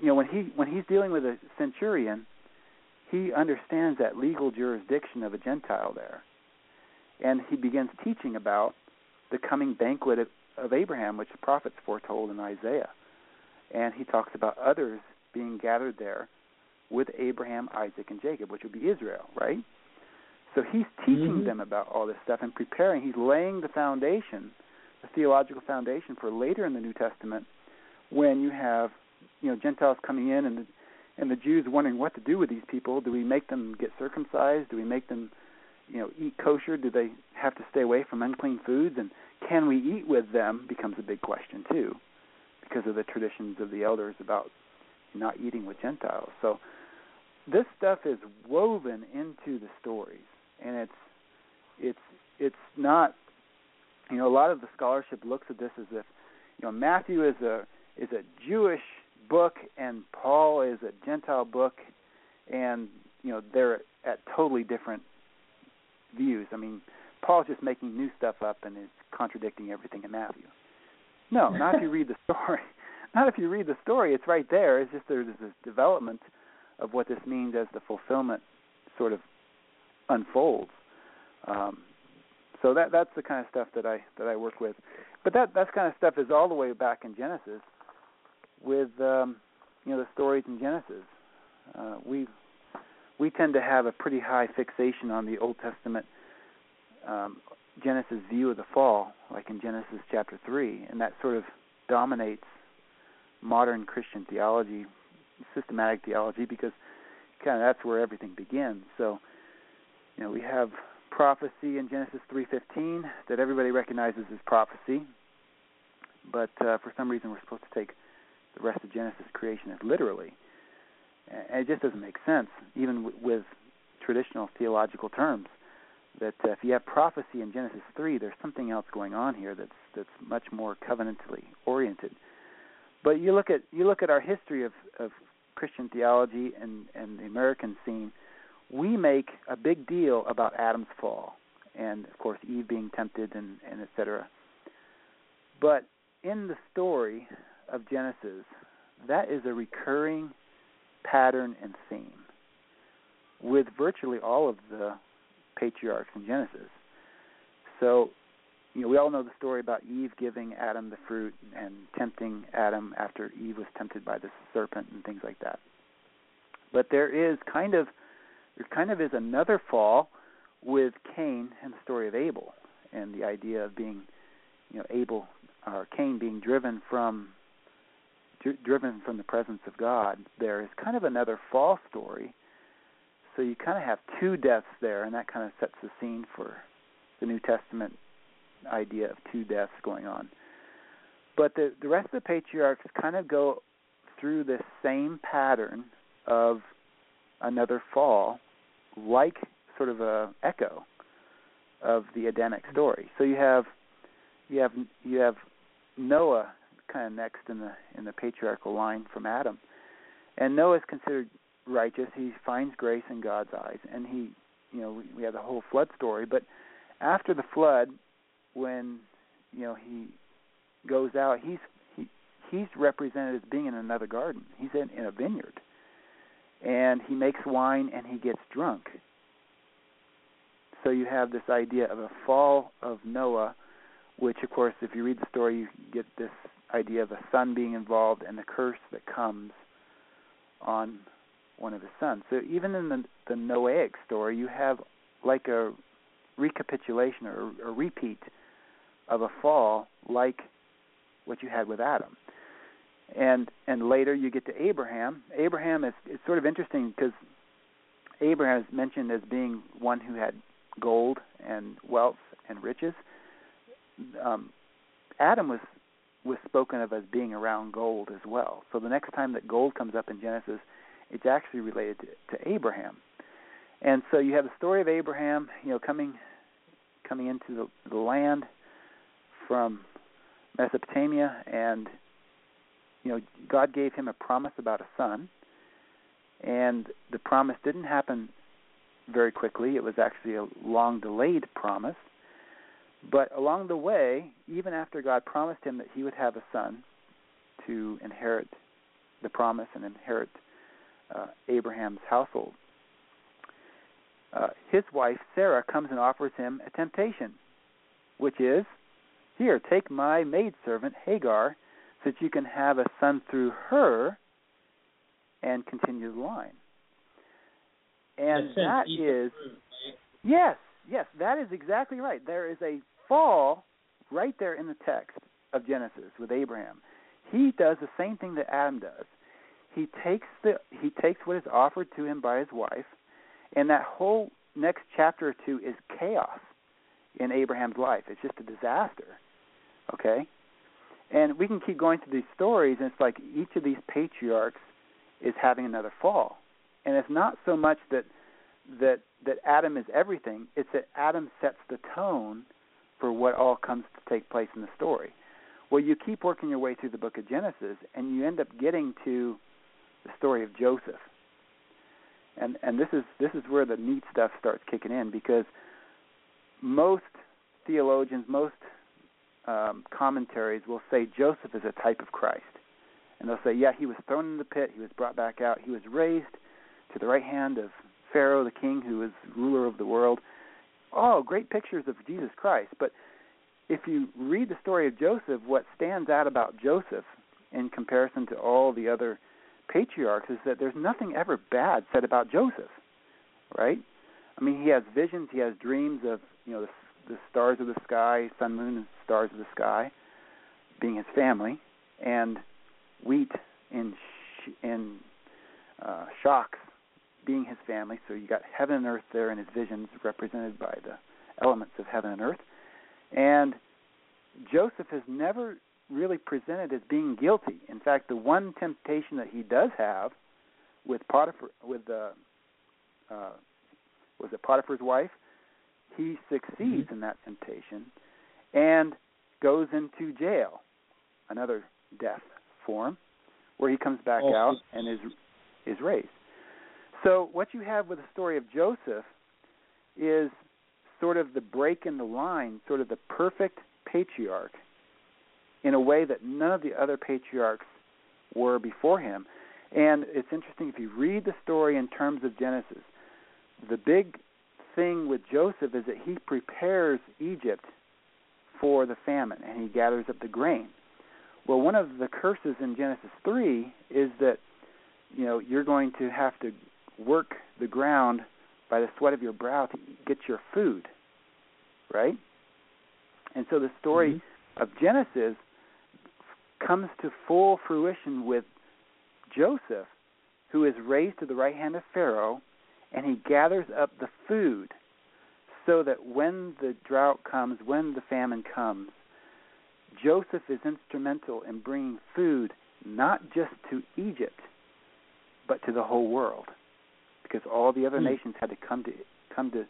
[SPEAKER 2] you know when he when he's dealing with a centurion he understands that legal jurisdiction of a Gentile there. And he begins teaching about the coming banquet of, of Abraham, which the prophets foretold in Isaiah. And he talks about others being gathered there with Abraham, Isaac, and Jacob, which would be Israel, right? So he's teaching mm-hmm. them about all this stuff and preparing. He's laying the foundation, the theological foundation for later in the New Testament when you have, you know, Gentiles coming in and the and the Jews wondering what to do with these people. Do we make them get circumcised? Do we make them, you know, eat kosher? Do they have to stay away from unclean foods? And can we eat with them? Becomes a big question too, because of the traditions of the elders about not eating with Gentiles. So this stuff is woven into the stories, and it's it's it's not. You know, a lot of the scholarship looks at this as if, you know, Matthew is a is a Jewish book and Paul is a Gentile book, and you know they're at totally different views. I mean, Paul's just making new stuff up and is contradicting everything in Matthew. No, not if you read the story. Not if you read the story. It's right there. It's just there's this development of what this means as the fulfillment sort of unfolds. Um, so that that's the kind of stuff that I that I work with. But that that kind of stuff is all the way back in Genesis with um, you know the stories in Genesis. Uh, we we tend to have a pretty high fixation on the Old Testament um, Genesis view of the fall, like in Genesis chapter three, and that sort of dominates modern Christian theology, systematic theology, because kind of that's where everything begins. So, you know, we have prophecy in Genesis 3:15 that everybody recognizes as prophecy, but uh, for some reason we're supposed to take the rest of Genesis creation as literally. And it just doesn't make sense, even w- with traditional theological terms. That uh, if you have prophecy in Genesis three, there's something else going on here that's that's much more covenantally oriented. But you look at you look at our history of, of Christian theology and, and the American scene, we make a big deal about Adam's fall and of course Eve being tempted and, and et cetera. But in the story, of Genesis, that is a recurring pattern and theme with virtually all of the patriarchs in Genesis. So, you know, we all know the story about Eve giving Adam the fruit and tempting Adam after Eve was tempted by the serpent and things like that. But there is kind of there kind of is another fall with Cain and the story of Abel and the idea of being, you know, Abel or Cain being driven from driven from the presence of God, there is kind of another fall story. So you kind of have two deaths there, and that kind of sets the scene for the New Testament idea of two deaths going on. But the the rest of the patriarchs kind of go through this same pattern of another fall, like sort of a echo of the Edenic story. So you have you have you have Noah kind of next in the in the patriarchal line from Adam. And Noah is considered righteous. He finds grace in God's eyes, and he, you know, we, we have the whole flood story. But after the flood, when you know he goes out, he's he he's represented as being in another garden. He's in, in a vineyard, and he makes wine and he gets drunk. So you have this idea of a fall of Noah, which, of course, if you read the story, you get this idea of a son being involved and the curse that comes on one of his sons. So even in the, the Noahic story, you have like a recapitulation or a repeat of a fall, like what you had with Adam. And and later you get to Abraham. Abraham is it's sort of interesting because Abraham is mentioned as being one who had gold and wealth and riches. Um, Adam was was spoken of as being around gold as well. So the next time that gold comes up in Genesis, It's actually related to, to Abraham. And so you have the story of Abraham, you know, coming coming into the, the land from Mesopotamia, and you know, God gave him a promise about a son, and the promise didn't happen very quickly. It was actually a long delayed promise. But along the way, even after God promised him that he would have a son to inherit the promise and inherit uh, Abraham's household, uh, his wife Sarah comes and offers him a temptation, which is, here, take my maidservant Hagar, that you can have a son through her and continue the line. And that is, yes, yes, that is exactly right. There is a fall right there in the text of Genesis with Abraham. He does the same thing that Adam does. He takes the he takes what is offered to him by his wife, and that whole next chapter or two is chaos in Abraham's life. It's just a disaster. Okay? And we can keep going through these stories and it's like each of these patriarchs is having another fall. And it's not so much that that that Adam is everything, it's that Adam sets the tone for what all comes to take place in the story. Well, you keep working your way through the book of Genesis and you end up getting to the story of Joseph and and this is this is where the neat stuff starts kicking in because most theologians, most um, commentaries will say Joseph is a type of Christ, and they'll say, yeah, he was thrown in the pit, he was brought back out, he was raised to the right hand of Pharaoh, the king who was ruler of the world. Oh, great pictures of Jesus Christ. But if you read the story of Joseph, what stands out about Joseph in comparison to all the other patriarchs is that there's nothing ever bad said about Joseph, right? I mean, he has visions, he has dreams of you know the, the stars of the sky, sun, moon, and stars of the sky, being his family, and wheat in sh- in uh, shocks being his family. So you got heaven and earth there in his visions, represented by the elements of heaven and earth. And Joseph has never really presented as being guilty. In fact, the one temptation that he does have with Potiphar, with the uh, was it Potiphar's wife, he succeeds mm-hmm. in that temptation and goes into jail, another death form, where he comes back oh, out and is is raised. So what you have with the story of Joseph is sort of the break in the line, sort of the perfect patriarch in a way that none of the other patriarchs were before him. And it's interesting if you read the story in terms of Genesis, the big thing with Joseph is that he prepares Egypt for the famine and he gathers up the grain. Well, one of the curses in Genesis 3 is that you know, you're going to have to work the ground by the sweat of your brow to get your food, right? And so the story mm-hmm. of Genesis comes to full fruition with Joseph, who is raised to the right hand of Pharaoh, and he gathers up the food so that when the drought comes, when the famine comes, Joseph is instrumental in bringing food not just to Egypt, but to the whole world, because all the other mm. nations had to come to come to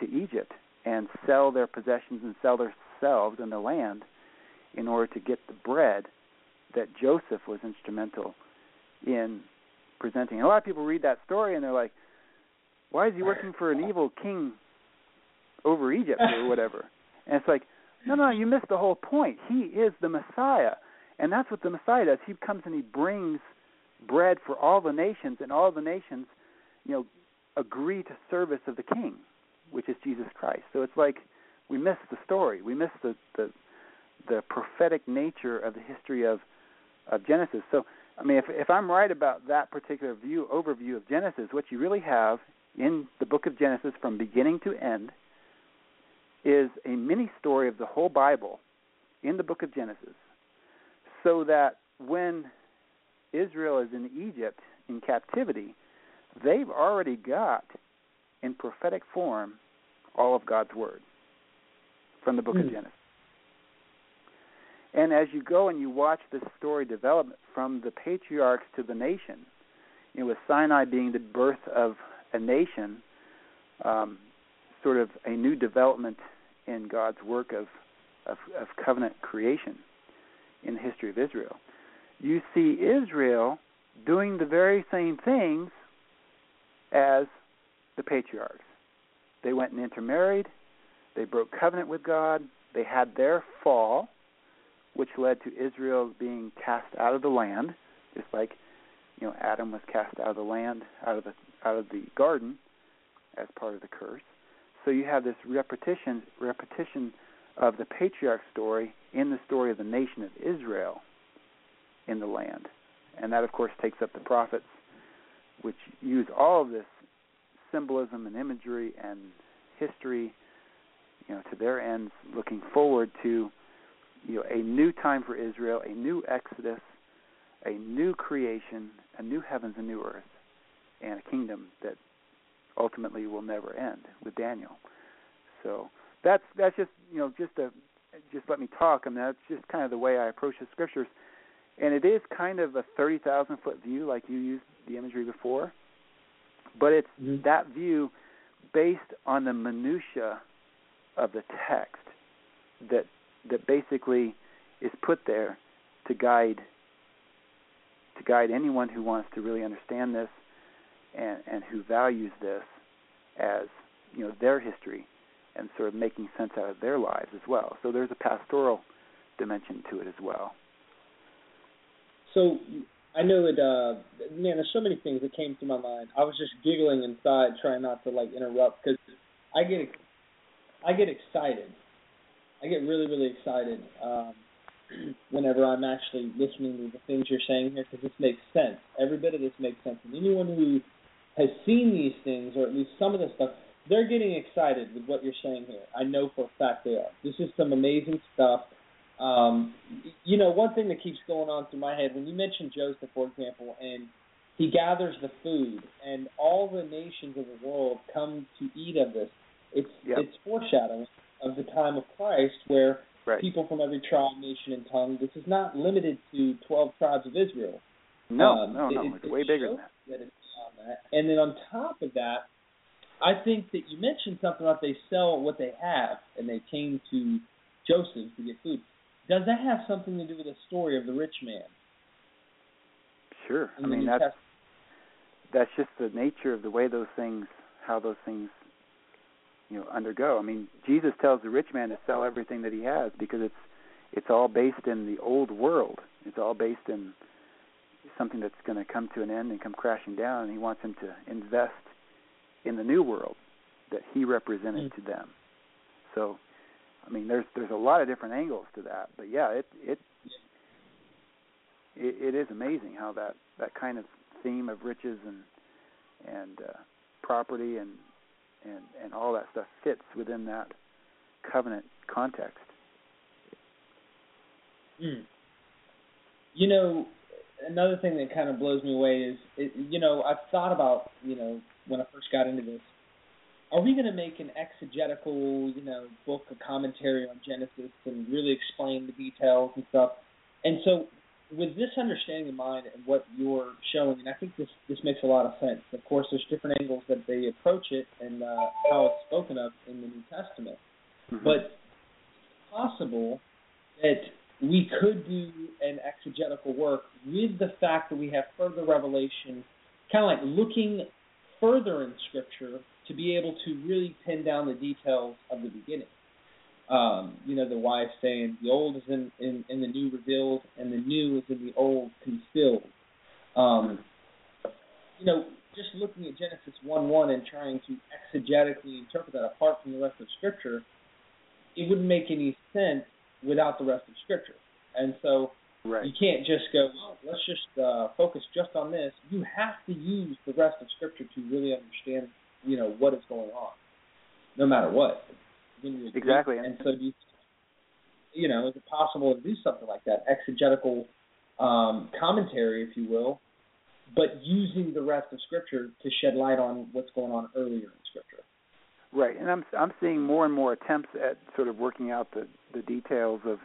[SPEAKER 2] to Egypt and sell their possessions and sell themselves and their land in order to get the bread that Joseph was instrumental in presenting. a lot of people read that story and they're like, why is he working for an evil king over Egypt or whatever? And it's like, no, no, you missed the whole point. He is the Messiah. And that's what the Messiah does. He comes and he brings bread for all the nations, and all the nations, you know, agree to service of the King, which is Jesus Christ. So it's like we miss the story. We miss the the the prophetic nature of the history of of Genesis. So, I mean, if if I'm right about that particular view overview of Genesis, what you really have in the book of Genesis from beginning to end is a mini story of the whole Bible in the book of Genesis, so that when Israel is in Egypt in captivity, they've already got in prophetic form all of God's word from the book mm. of hmm. Genesis. And as you go and you watch this story develop from the patriarchs to the nation, you know, with Sinai being the birth of a nation, um, sort of a new development in God's work of, of, of covenant creation in the history of Israel. You see Israel doing the very same things as the patriarchs. They went and intermarried, they broke covenant with God, they had their fall, which led to Israel being cast out of the land, just like you know Adam was cast out of the land, out of the out of the garden as part of the curse. So you have this repetition repetition of the patriarch story in the story of the nation of Israel in the land. And that of course takes up the prophets which use all of this symbolism and imagery and history you know to their ends looking forward to you know a new time for Israel, a new exodus, a new creation, a new heavens and new earth and a kingdom that ultimately will never end with Daniel. So that's that's just you know just a just let me talk. I mean that's just kind of the way I approach the scriptures, and it is kind of a thirty thousand foot view, like you used the imagery before, but it's mm-hmm. that view based on the minutia of the text that that basically is put there to guide to guide anyone who wants to really understand this and and who values this as you know their history and sort of making sense out of their lives as well. So there's a pastoral dimension to it as well.
[SPEAKER 3] So I know it. Uh, man, there's so many things that came to my mind. I was just giggling inside, trying not to like interrupt because I get I get excited. I get really really excited um, whenever I'm actually listening to the things you're saying here because this makes sense. Every bit of this makes sense. And anyone who has seen these things or at least some of the stuff they're getting excited with what you're saying here. I know for a fact they are. This is some amazing stuff. Um, you know, one thing that keeps going on through my head when you mentioned Joseph, for example, and he gathers the food, and all the nations of the world come to eat of this. It's
[SPEAKER 2] yep.
[SPEAKER 3] it's foreshadowing of the time of Christ, where
[SPEAKER 2] right.
[SPEAKER 3] people from every tribe, nation, and tongue. This is not limited to twelve tribes of Israel.
[SPEAKER 2] No,
[SPEAKER 3] um,
[SPEAKER 2] no, no.
[SPEAKER 3] It,
[SPEAKER 2] it's way bigger than that.
[SPEAKER 3] that it's that. And then on top of that, I think that you mentioned something about they sell what they have, and they came to Joseph to get food. Does that have something to do with the story of the rich man?
[SPEAKER 2] Sure. I mean that's that's just the nature of the way those things, how those things, you know, undergo. I mean, Jesus tells the rich man to sell everything that he has because it's it's all based in the old world. It's all based in something that's going to come to an end and come crashing down, and he wants him to invest in the new world that he represented mm-hmm. to them. So, I mean, there's there's a lot of different angles to that, but yeah, it it it, it is amazing how that that kind of theme of riches and and uh, property and and and all that stuff fits within that covenant context.
[SPEAKER 3] Mm. You know, another thing that kind of blows me away is, it, you know, I've thought about, you know, when I first got into this. Are we going to make an exegetical, you know, book, a commentary on Genesis, and really explain the details and stuff? And so, with this understanding in mind and what you're showing, and I think this this makes a lot of sense. Of course, there's different angles that they approach it and uh, how it's spoken of in the New Testament.
[SPEAKER 2] Mm-hmm.
[SPEAKER 3] But it's possible that we could do an exegetical work with the fact that we have further revelation, kind of like looking further in Scripture to be able to really pin down the details of the beginning. Um, you know, the wife saying the old is in, in, in the new revealed, and the new is in the old concealed. Um, you know, just looking at Genesis 1 1 and trying to exegetically interpret that apart from the rest of Scripture, it wouldn't make any sense without the rest of Scripture. And so
[SPEAKER 2] right.
[SPEAKER 3] you can't just go, well, let's just uh, focus just on this. You have to use the rest of Scripture to really understand, you know, what is going on, no matter what.
[SPEAKER 2] Exactly.
[SPEAKER 3] And so, do you, you know, is it possible to do something like that, exegetical um, commentary, if you will, but using the rest of Scripture to shed light on what's going on earlier in Scripture?
[SPEAKER 2] Right, and I'm I'm seeing more and more attempts at sort of working out the the details of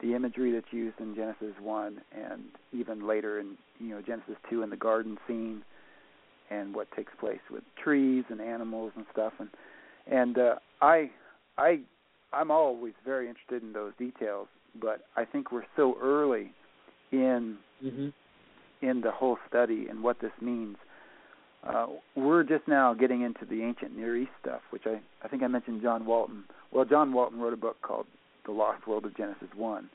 [SPEAKER 2] the imagery that's used in Genesis one, and even later in you know Genesis two in the garden scene, and what takes place with trees and animals and stuff, and and uh, I I I'm always very interested in those details, but I think we're so early in
[SPEAKER 3] mm-hmm.
[SPEAKER 2] in the whole study and what this means. Uh, we're just now getting into the ancient Near East stuff, which I I think I mentioned John Walton. Well, John Walton wrote a book called The Lost World of Genesis One,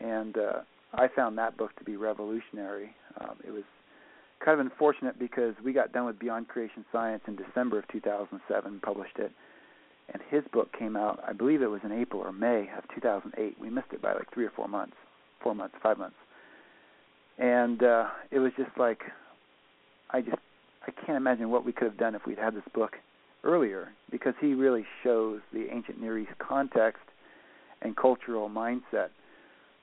[SPEAKER 2] and uh, I found that book to be revolutionary. Um, it was kind of unfortunate because we got done with Beyond Creation Science in December of 2007, published it, and his book came out. I believe it was in April or May of 2008. We missed it by like three or four months, four months, five months, and uh, it was just like I just I can't imagine what we could have done if we'd had this book earlier because he really shows the ancient Near East context and cultural mindset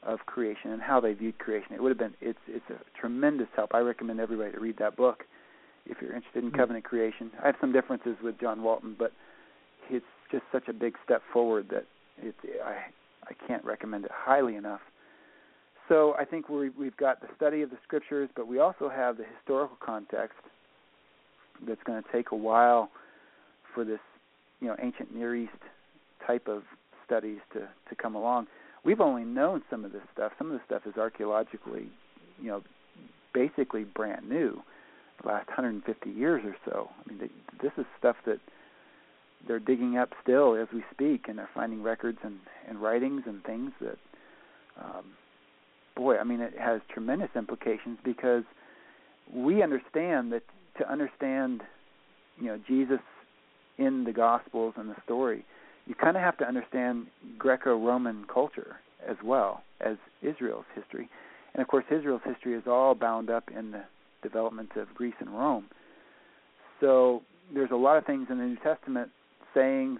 [SPEAKER 2] of creation and how they viewed creation. It would have been it's it's a tremendous help. I recommend everybody to read that book if you're interested in mm-hmm. covenant creation. I have some differences with John Walton, but it's just such a big step forward that it I I can't recommend it highly enough. So I think we we've got the study of the scriptures, but we also have the historical context that's going to take a while for this, you know, ancient Near East type of studies to to come along. We've only known some of this stuff. Some of this stuff is archaeologically, you know, basically brand new, the last 150 years or so. I mean, they, this is stuff that they're digging up still as we speak, and they're finding records and, and writings and things that, um, boy, I mean, it has tremendous implications because we understand that to understand, you know, Jesus in the Gospels and the story, you kind of have to understand Greco-Roman culture as well as Israel's history, and of course, Israel's history is all bound up in the development of Greece and Rome. So there's a lot of things in the New Testament, sayings,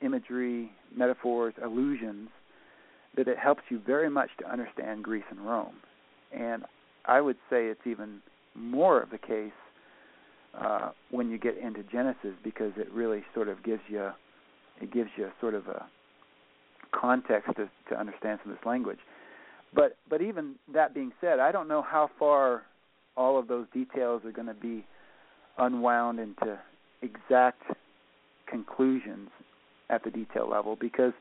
[SPEAKER 2] imagery, metaphors, allusions, that it helps you very much to understand Greece and Rome. And I would say it's even more of the case uh, when you get into Genesis because it really sort of gives you it gives you sort of a context to, to understand some of this language. But but even that being said, I don't know how far all of those details are going to be unwound into exact conclusions at the detail level because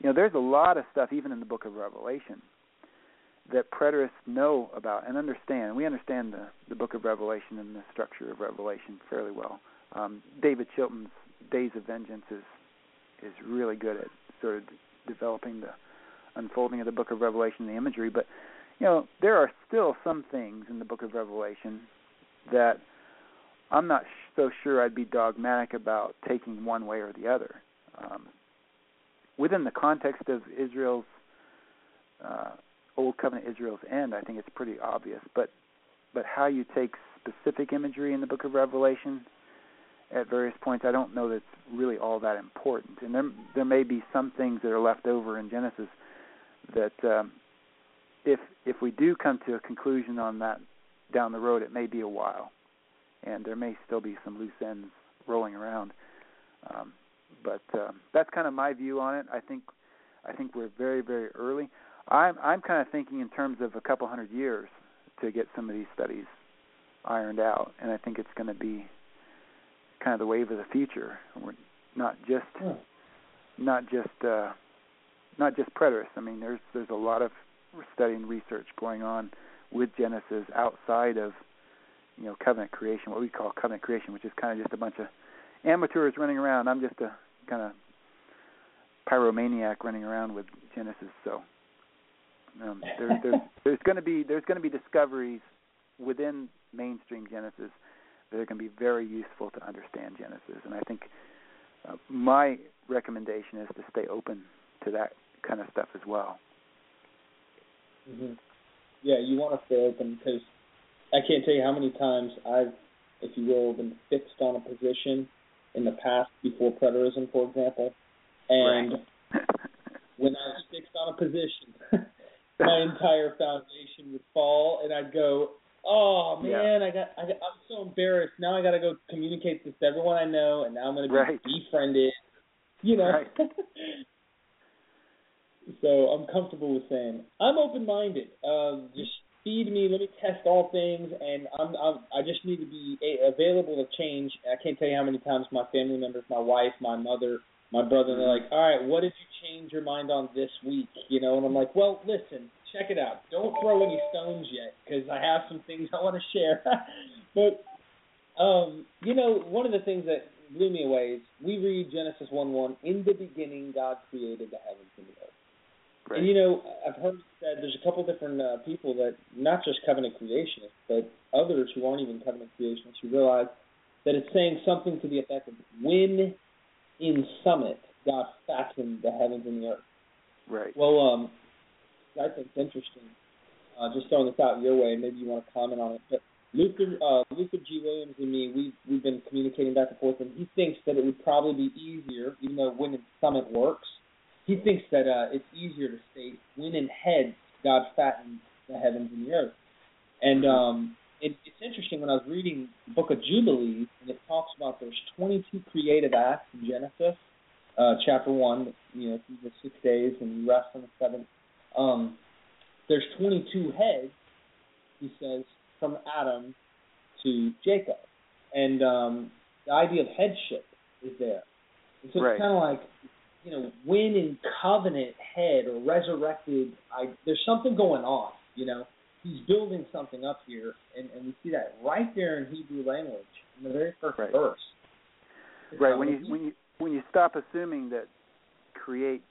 [SPEAKER 2] you know there's a lot of stuff even in the book of Revelation that preterists know about and understand. We understand the, the book of Revelation and the structure of Revelation fairly well. Um, David Chilton's Days of Vengeance is is really good at sort of developing the unfolding of the book of Revelation, and the imagery. But you know, there are still some things in the book of Revelation that I'm not so sure I'd be dogmatic about taking one way or the other. Um, within the context of Israel's uh, Old Covenant Israel's end, I think it's pretty obvious. But but how you take specific imagery in the Book of Revelation at various points, I don't know that's really all that important. And there there may be some things that are left over in Genesis that um, if if we do come to a conclusion on that down the road, it may be a while, and there may still be some loose ends rolling around. Um, but um, that's kind of my view on it. I think I think we're very very early. I'm I'm kind of thinking in terms of a couple hundred years to get some of these studies ironed out, and I think it's going to be kind of the wave of the future. We're not just
[SPEAKER 3] hmm.
[SPEAKER 2] not just uh, not just preterists. I mean, there's there's a lot of study and research going on with Genesis outside of you know covenant creation, what we call covenant creation, which is kind of just a bunch of amateurs running around. I'm just a kind of pyromaniac running around with Genesis. So um, there, there's there's going to be there's going to be discoveries within mainstream Genesis that are going to be very useful to understand Genesis, and I think uh, my recommendation is to stay open to that kind of stuff as well.
[SPEAKER 3] Mm-hmm. Yeah, you want to stay open because I can't tell you how many times I've, if you will, been fixed on a position in the past before preterism, for example, and
[SPEAKER 2] right.
[SPEAKER 3] when I was fixed on a position, my entire foundation would fall, and I'd go, "Oh man,
[SPEAKER 2] yeah.
[SPEAKER 3] I got, I got, I'm so embarrassed. Now I got to go communicate this to everyone I know, and now I'm going to be
[SPEAKER 2] right.
[SPEAKER 3] befriended." You know.
[SPEAKER 2] Right.
[SPEAKER 3] so I'm comfortable with saying I'm open-minded. Uh, just feed me, let me test all things, and I'm, I'm I just need to be a- available to change. I can't tell you how many times my family members, my wife, my mother, my brother, they're like, "All right, what did you change your mind on this week?" You know, and I'm like, "Well, listen, check it out. Don't throw any stones yet, because I have some things I want to share." but um, you know, one of the things that blew me away is we read Genesis one one. In the beginning, God created the heavens and the earth.
[SPEAKER 2] Right.
[SPEAKER 3] And you know, I've heard said there's a couple different uh, people that not just covenant creationists, but others who aren't even covenant creationists who realize that it's saying something to the effect of when in summit God fashioned the heavens and the earth.
[SPEAKER 2] Right.
[SPEAKER 3] Well, um, I think it's interesting. Uh, just throwing this out your way, maybe you want to comment on it. But Luther, uh, Luther G. Williams and me, we've we've been communicating back and forth, and he thinks that it would probably be easier, even though when in summit works, he thinks that uh, it's easier to state when in head God fattened the heavens and the earth. And um, it, it's interesting when I was reading the book of Jubilees, and it talks about there's 22 creative acts in Genesis, uh, chapter one. You know, through the six days and you rest on the seventh. Um, there's 22 heads. He says from Adam to Jacob, and um, the idea of headship is there. And so
[SPEAKER 2] Right.
[SPEAKER 3] it's kind of like you know, when in covenant head or resurrected, I, there's something going on. You know, he's building something up here, and, and we see that right there in Hebrew language in the very first
[SPEAKER 2] Right.
[SPEAKER 3] verse.
[SPEAKER 2] Right. When you when you when you stop assuming that create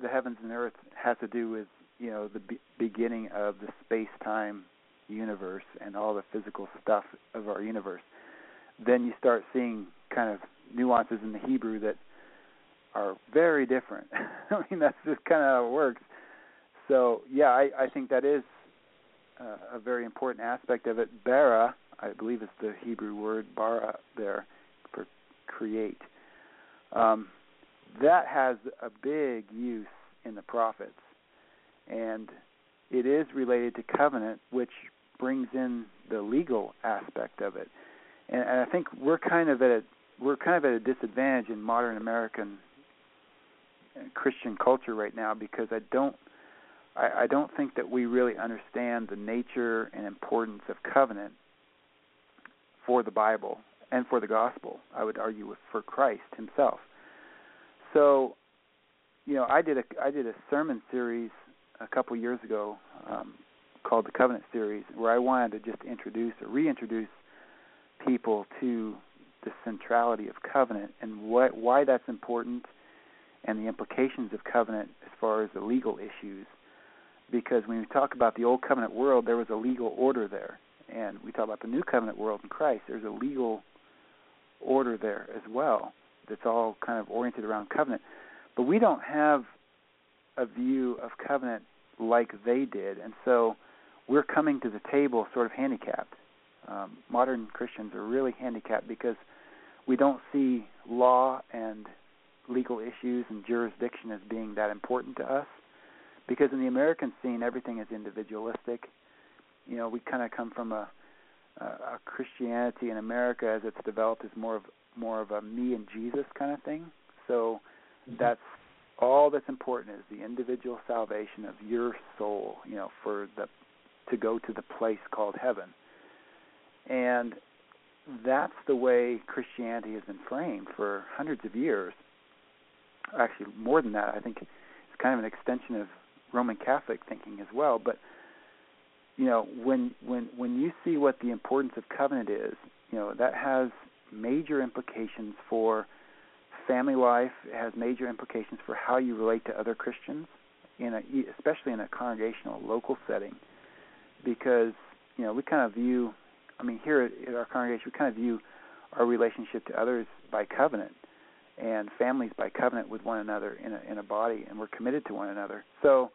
[SPEAKER 2] the heavens and earth has to do with you know the be- beginning of the space time universe and all the physical stuff of our universe, then you start seeing kind of nuances in the Hebrew that are very different. I mean that's just kind of how it works. So yeah, I, I think that is uh, a very important aspect of it. Bara, I believe is the Hebrew word bara there for create. Um, that has a big use in the prophets, and it is related to covenant, which brings in the legal aspect of it. And, and I think we're kind of at a, we're kind of at a disadvantage in modern American uh, Christian culture right now because I don't I, I don't think that we really understand the nature and importance of covenant for the Bible and for the gospel. I would argue for Christ Himself. So, you know, I did a I did a sermon series a couple years ago um, called the Covenant Series, where I wanted to just introduce or reintroduce people to the centrality of covenant and what why that's important and the implications of covenant as far as the legal issues. Because when we talk about the old covenant world, there was a legal order there, and we talk about the new covenant world in Christ. There's a legal order there as well. That's all kind of oriented around covenant. But we don't have a view of covenant like they did, and so we're coming to the table sort of handicapped. Um, modern Christians are really handicapped because we don't see law and legal issues and jurisdiction as being that important to us. Because in the American scene, everything is individualistic. You know, we kind of come from a, a, a Christianity in America as it's developed is more of more of a me and Jesus kind of thing. So mm-hmm. that's all that's important is the individual salvation of your soul. You know, for the to go to the place called heaven. And that's the way Christianity has been framed for hundreds of years. Actually, more than that, I think it's kind of an extension of Roman Catholic thinking as well. But you know, when when when you see what the importance of covenant is, you know that has major implications for family life. It has major implications for how you relate to other Christians, in a especially in a congregational local setting, because you know we kind of view. I mean, here at our congregation, we kind of view our relationship to others by covenant and families by covenant with one another in a in a body and we're committed to one another. So,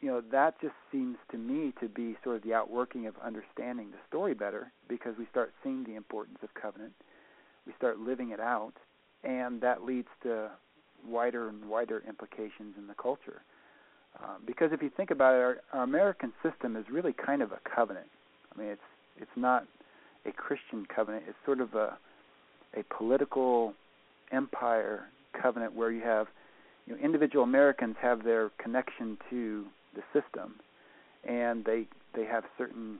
[SPEAKER 2] you know, that just seems to me to be sort of the outworking of understanding the story better because we start seeing the importance of covenant. We start living it out and that leads to wider and wider implications in the culture. Um, because if you think about it, our, our American system is really kind of a covenant. I mean, it's it's not a Christian covenant. It's sort of a a political empire covenant where you have you know, individual Americans have their connection to the system, and they they have certain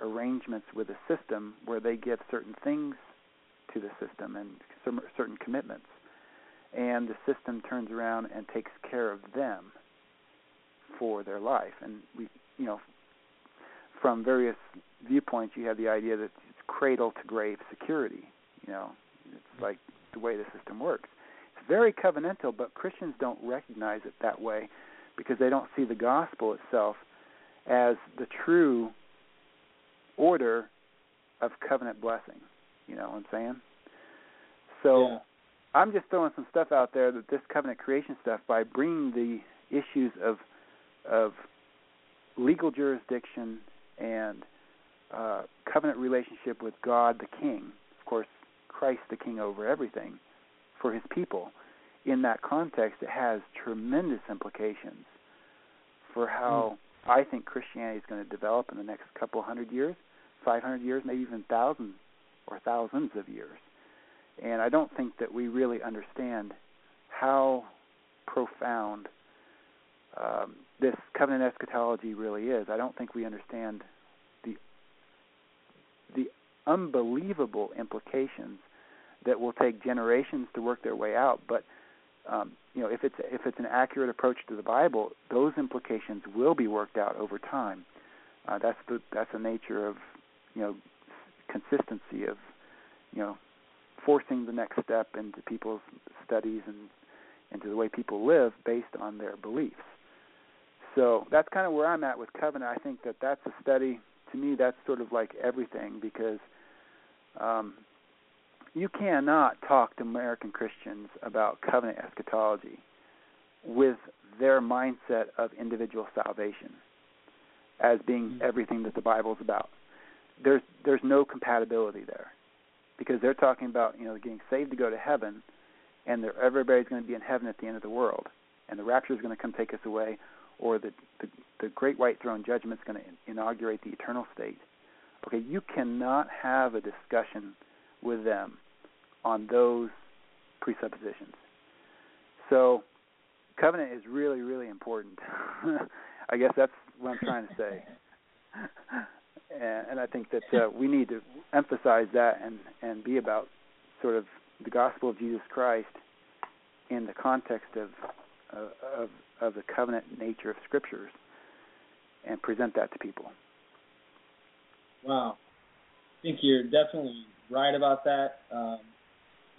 [SPEAKER 2] arrangements with the system where they give certain things to the system and some certain commitments, and the system turns around and takes care of them for their life. And we, you know, from various viewpoints, you have the idea that it's cradle to grave security. You know, it's like the way the system works. It's very covenantal, but Christians don't recognize it that way because they don't see the gospel itself as the true order of covenant blessing. You know what I'm saying? So
[SPEAKER 3] yeah.
[SPEAKER 2] I'm just throwing some stuff out there that this covenant creation stuff by bringing the issues of of legal jurisdiction and uh, covenant relationship with God the King, of course, Christ the King over everything, for His people. In that context, it has tremendous implications for how mm. I think Christianity is going to develop in the next couple hundred years, 500 years, maybe even thousands or thousands of years. And I don't think that we really understand how profound um, this covenant eschatology really is. I don't think we understand the the unbelievable implications that will take generations to work their way out. But um, you know, if it's if it's an accurate approach to the Bible, those implications will be worked out over time. Uh, that's the that's the nature of you know consistency of you know forcing the next step into people's studies and into the way people live based on their beliefs. So that's kind of where I'm at with covenant. I think that that's a study. To me, that's sort of like everything because um, you cannot talk to American Christians about covenant eschatology with their mindset of individual salvation as being mm-hmm. everything that the Bible is about. There's there's no compatibility there because they're talking about you know getting saved to go to heaven, and everybody's going to be in heaven at the end of the world, and the rapture is going to come take us away, or the, the, the great white throne judgment is going to inaugurate the eternal state. Okay, you cannot have a discussion with them on those presuppositions. So, covenant is really, really important. I guess that's what I'm trying to say. and, and I think that uh, we need to emphasize that and and be about sort of the gospel of Jesus Christ in the context of uh, of of the covenant nature of scriptures and present that to people.
[SPEAKER 3] Wow, I think you're definitely right about that. Um,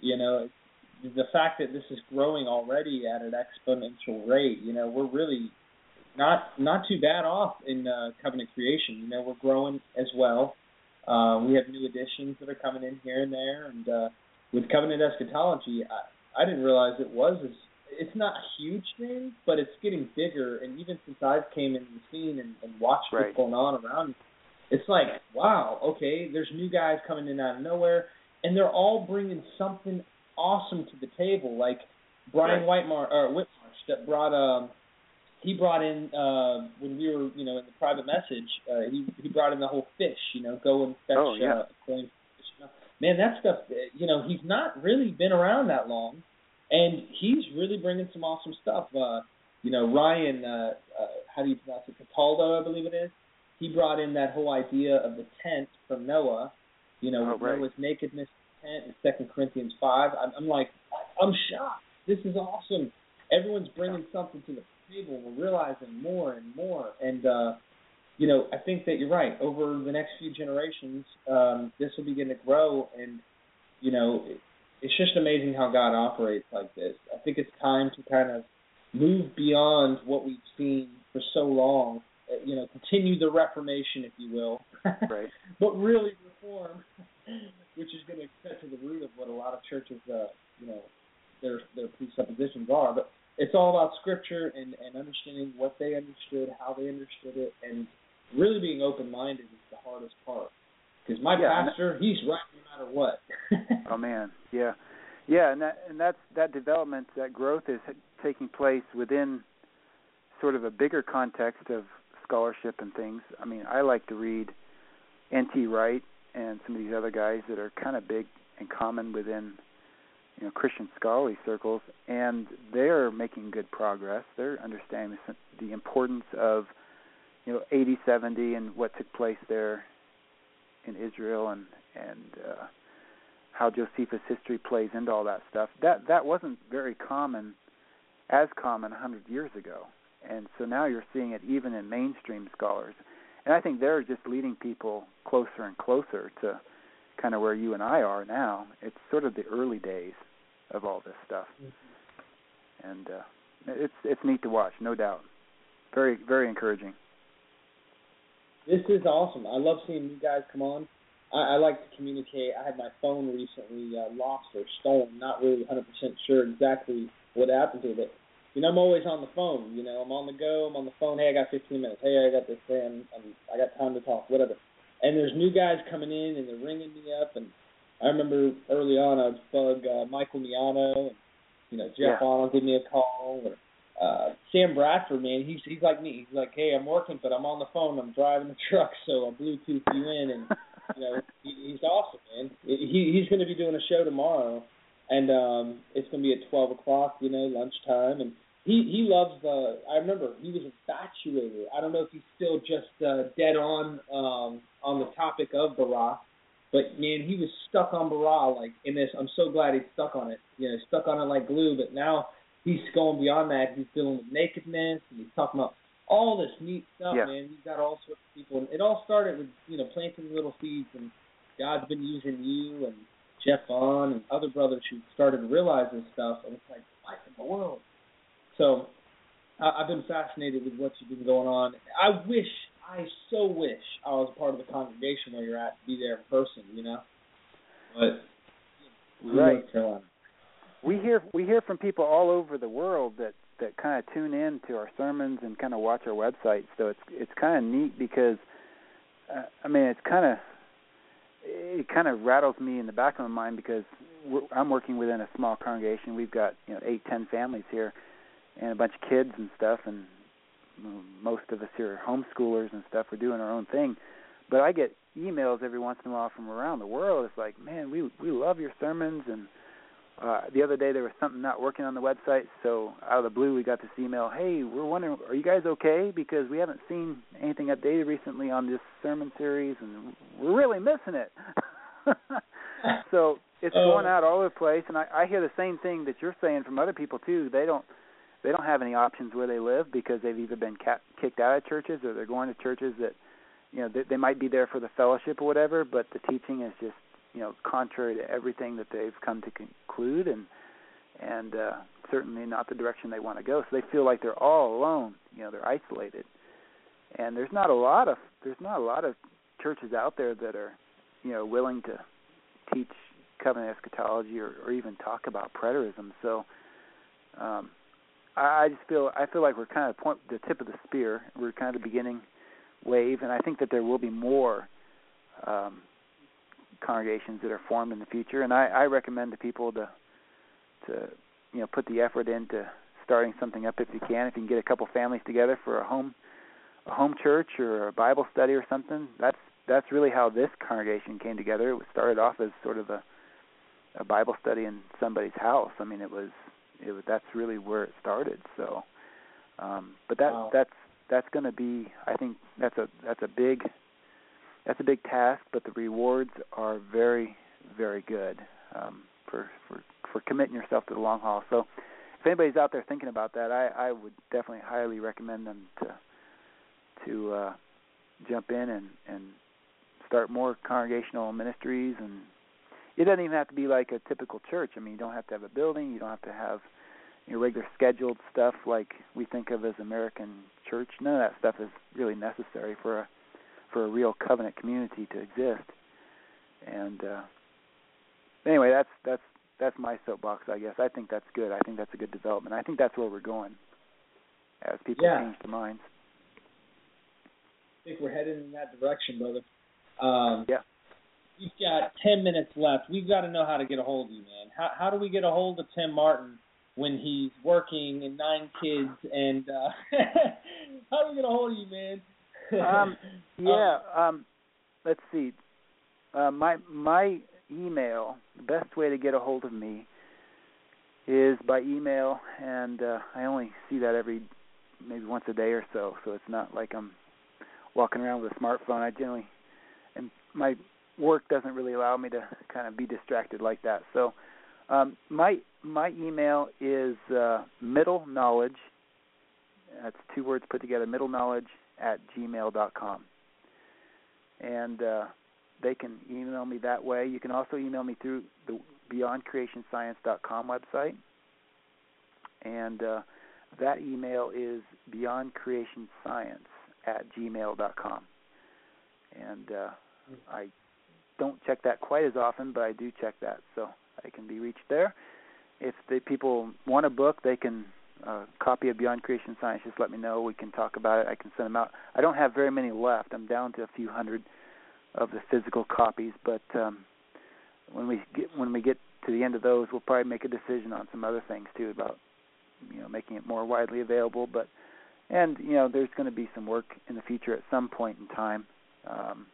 [SPEAKER 3] you know, the fact that this is growing already at an exponential rate. You know, we're really not not too bad off in uh, covenant creation. You know, we're growing as well. Uh, we have new additions that are coming in here and there, and uh, with covenant eschatology, I, I didn't realize it was as it's not a huge thing, but it's getting bigger. And even since I've came in the scene and, and watched
[SPEAKER 2] right.
[SPEAKER 3] what's going on around, it's like, wow, okay, there's new guys coming in out of nowhere, and they're all bringing something awesome to the table. Like Brian right. Whitemar or Whitmarsh that brought um he brought in uh when we were you know in the private message uh he he brought in the whole fish you know go and fetch
[SPEAKER 2] oh, yeah.
[SPEAKER 3] uh, coin man that stuff you know he's not really been around that long and he's really bringing some awesome stuff. Uh, you know, Ryan, uh, uh, how do you pronounce it? Cataldo, I believe it is. He brought in that whole idea of the tent from Noah. You know,
[SPEAKER 2] oh, right.
[SPEAKER 3] Noah's nakedness tent in Second Corinthians five. I'm, I'm like, I'm shocked. This is awesome. Everyone's bringing something to the table. We're realizing more and more, and uh, you know, I think that you're right. Over the next few generations, um, this will begin to grow, and you know, it's just amazing how God operates like this. I think it's time to kind of move beyond what we've seen for so long. Uh, you know, continue the Reformation, if you will,
[SPEAKER 2] right?
[SPEAKER 3] but really reform, which is going to cut to the root of what a lot of churches, uh, you know, their their presuppositions are. But it's all about Scripture and and understanding what they understood, how they understood it, and really being open minded is the hardest part. Because my
[SPEAKER 2] yeah,
[SPEAKER 3] pastor, he's right no matter what.
[SPEAKER 2] oh man, yeah, yeah, and that and that's that development, that growth is taking place within sort of a bigger context of scholarship and things. I mean, I like to read N.T. Wright and some of these other guys that are kind of big and common within you know Christian scholarly circles, and they're making good progress. They're understanding the, importance of you know AD 70 and what took place there in Israel and and uh, how Josephus history plays into all that stuff. That that wasn't very common, as common a hundred years ago, and so now you're seeing it even in mainstream scholars, and I think they're just leading people closer and closer to kind of where you and I are now. It's sort of the early days of all this stuff, mm-hmm. and uh, it's it's neat to watch, no doubt. Very very encouraging.
[SPEAKER 3] This is awesome. I love seeing you guys come on. I, I like to communicate. I had my phone recently uh, lost or stolen. Not really 100% sure exactly what happened to it. You know, I'm always on the phone. You know, I'm on the go. I'm on the phone. Hey, I got 15 minutes. Hey, I got this thing. I'm, I got time to talk. Whatever. And there's new guys coming in and they're ringing me up. And I remember early on I'd bug uh, Michael Miano and you know Jeff yeah. Arnold give me a call or uh Sam Bradford, man, he's he's like me. He's like, hey, I'm working, but I'm on the phone. I'm driving the truck, so I Bluetooth you in, and you know, he, he's awesome, man. He he's going to be doing a show tomorrow, and um it's going to be at 12 o'clock, you know, lunchtime, and he he loves the. I remember he was infatuated. I don't know if he's still just uh, dead on um on the topic of Bara, but man, he was stuck on Bara like in this. I'm so glad he's stuck on it. You know, stuck on it like glue. But now he's going beyond that. He's dealing with nakedness, and he's talking about all this neat stuff,
[SPEAKER 2] yeah.
[SPEAKER 3] man. You've got all sorts of people, and it all started with you know planting little seeds, and God's been using you and Jeff Vaughn and other brothers who started to realize this stuff, and it's like, what in the world? So I, I've been fascinated with what you've been going on. I wish, I so wish I was part of the congregation where you're at to be there in person, you know. But
[SPEAKER 2] right. We hear we hear from people all over the world that that kind of tune in to our sermons and kind of watch our website. So it's it's kind of neat because uh, I mean it's kind of it kind of rattles me in the back of my mind because I'm working within a small congregation. We've got you know eight ten families here and a bunch of kids and stuff, and most of us here are homeschoolers and stuff. We're doing our own thing, but I get emails every once in a while from around the world. It's like, man, we we love your sermons and uh, the other day there was something not working on the website, so out of the blue we got this email. Hey, we're wondering, are you guys okay? Because we haven't seen anything updated recently on this sermon series, and we're really missing it. so it's uh, going out all over the place, and I, I hear the same thing that you're saying from other people too. They don't they don't have any options where they live because they've either been ca- kicked out of churches or they're going to churches that you know they, they might be there for the fellowship or whatever, but the teaching is just you know contrary to everything that they've come to conclude and and uh certainly not the direction they want to go. So they feel like they're all alone you know they're isolated. And there's not a lot of there's not a lot of churches out there that are you know willing to teach covenant eschatology or, or even talk about preterism. So um I, just feel I feel like we're kind of point the tip of the spear. We're kind of the beginning wave and I think that there will be more um congregations that are formed in the future. And I, I recommend to people to to you know put the effort into starting something up if you can. If you can get a couple families together for a home a home church or a Bible study or something, that's that's really how this congregation came together. It was started off as sort of a a Bible study in somebody's house. I mean, it was it was that's really where it started. So, um, but that wow. that's that's going to be I think that's a that's a big that's a big task, but the rewards are very, very good um, for for for committing yourself to the long haul. So, if anybody's out there thinking about that, I I would definitely highly recommend them to to uh, jump in and and start more congregational ministries and it doesn't even have to be like a typical church. I mean, you don't have to have a building, you don't have to have your regular scheduled stuff like we think of as American church. None of that stuff is really necessary for a for a real covenant community to exist. And uh, anyway, that's that's that's my soapbox, I guess. I think that's good. I think that's a good development. I think that's where we're going as people
[SPEAKER 3] yeah.
[SPEAKER 2] change their minds.
[SPEAKER 3] I think we're heading in that direction, brother. Um,
[SPEAKER 2] yeah.
[SPEAKER 3] We've got ten minutes left. We've got to know how to get a hold of you, man. How how do we get a hold of Tim Martin when he's working and nine kids and uh how do we get a hold of you, man?
[SPEAKER 2] Um, yeah. Um, let's see. Uh, my my email. The best way to get a hold of me is by email, and uh, I only see that every maybe once a day or so. So it's not like I'm walking around with a smartphone. I generally and my work doesn't really allow me to kind of be distracted like that. So um, my my email is uh, middle knowledge. That's two words put together. Middle knowledge at gmail dot com. And uh, they can email me that way. You can also email me through the beyondcreationscience.com website, and uh, that email is beyondcreationscience at gmail.com. And uh, I don't check that quite as often, but I do check that, so I can be reached there. If the people want a book, they can uh, copy of Beyond Creation Science. Just let me know. We can talk about it. I can send them out. I don't have very many left. I'm down to a few hundred of the physical copies, but um, when we get when we get to the end of those, we'll probably make a decision on some other things too about you know making it more widely available. But and you know there's going to be some work in the future at some point in time. Um,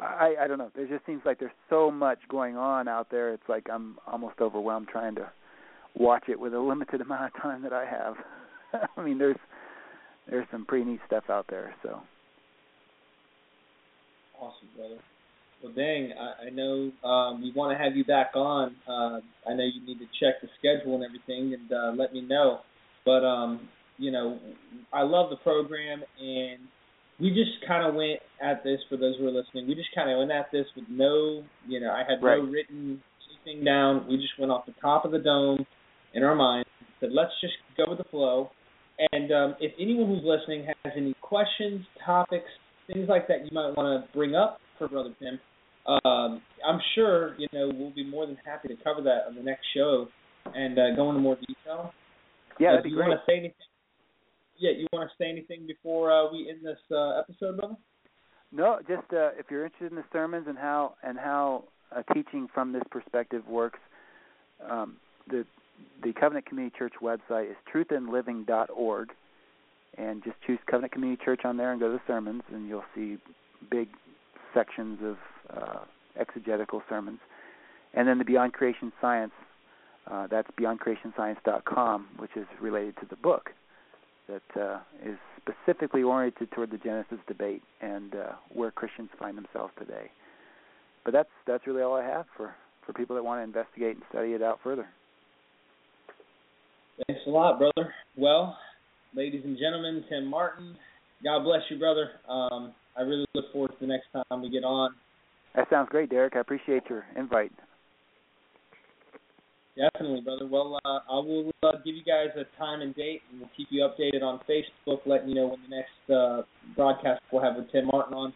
[SPEAKER 2] I I don't know. There just seems like there's so much going on out there. It's like I'm almost overwhelmed trying to watch it with a limited amount of time that I have. I mean, there's there's some pretty neat stuff out there. So
[SPEAKER 3] awesome, brother. Well, dang, I, I know um, we want to have you back on. Uh, I know you need to check the schedule and everything, and uh, let me know. But um, you know, I love the program, and we just kind of went at this for those who are listening. We just kind of went at this with no, you know, I had right. no written anything down. We just went off the top of the dome in our minds. Said, let's just go with the flow. And um, if anyone who's listening has any questions, topics, things like that you might want to bring up for Brother Tim, um, I'm sure you know we'll be more than happy to cover that on the next show and uh, go into more detail.
[SPEAKER 2] Yeah,
[SPEAKER 3] uh,
[SPEAKER 2] that'd be
[SPEAKER 3] you
[SPEAKER 2] great.
[SPEAKER 3] Want to say anything? Yeah, you want to say anything before uh, we end this uh, episode, brother?
[SPEAKER 2] No, just uh, if you're interested in the sermons and how and how uh, teaching from this perspective works, um, the the Covenant Community Church website is truthinliving.org, and just choose Covenant Community Church on there and go to the sermons, and you'll see big sections of uh, exegetical sermons. And then the Beyond Creation Science, uh, that's beyondcreationscience.com, which is related to the book that uh, is specifically oriented toward the Genesis debate and uh, where Christians find themselves today. But that's that's really all I have for, for people that want to investigate and study it out further.
[SPEAKER 3] Thanks a lot, brother. Well, ladies and gentlemen, Tim Martin, God bless you, brother. Um, I really look forward to the next time we get on.
[SPEAKER 2] That sounds great, Derek. I appreciate your invite.
[SPEAKER 3] Definitely, brother. Well, uh, I will uh, give you guys a time and date, and we'll keep you updated on Facebook, letting you know when the next uh, broadcast we'll have with Tim Martin on.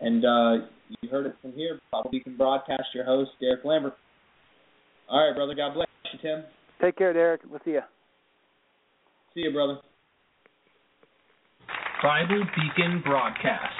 [SPEAKER 3] And uh, you heard it from here. Bible Beacon Broadcast your host, Derek Lambert. All right, brother. God bless you, Tim.
[SPEAKER 2] Take care, Derek. We'll see you.
[SPEAKER 3] See you, brother.
[SPEAKER 1] Bible Beacon Broadcast.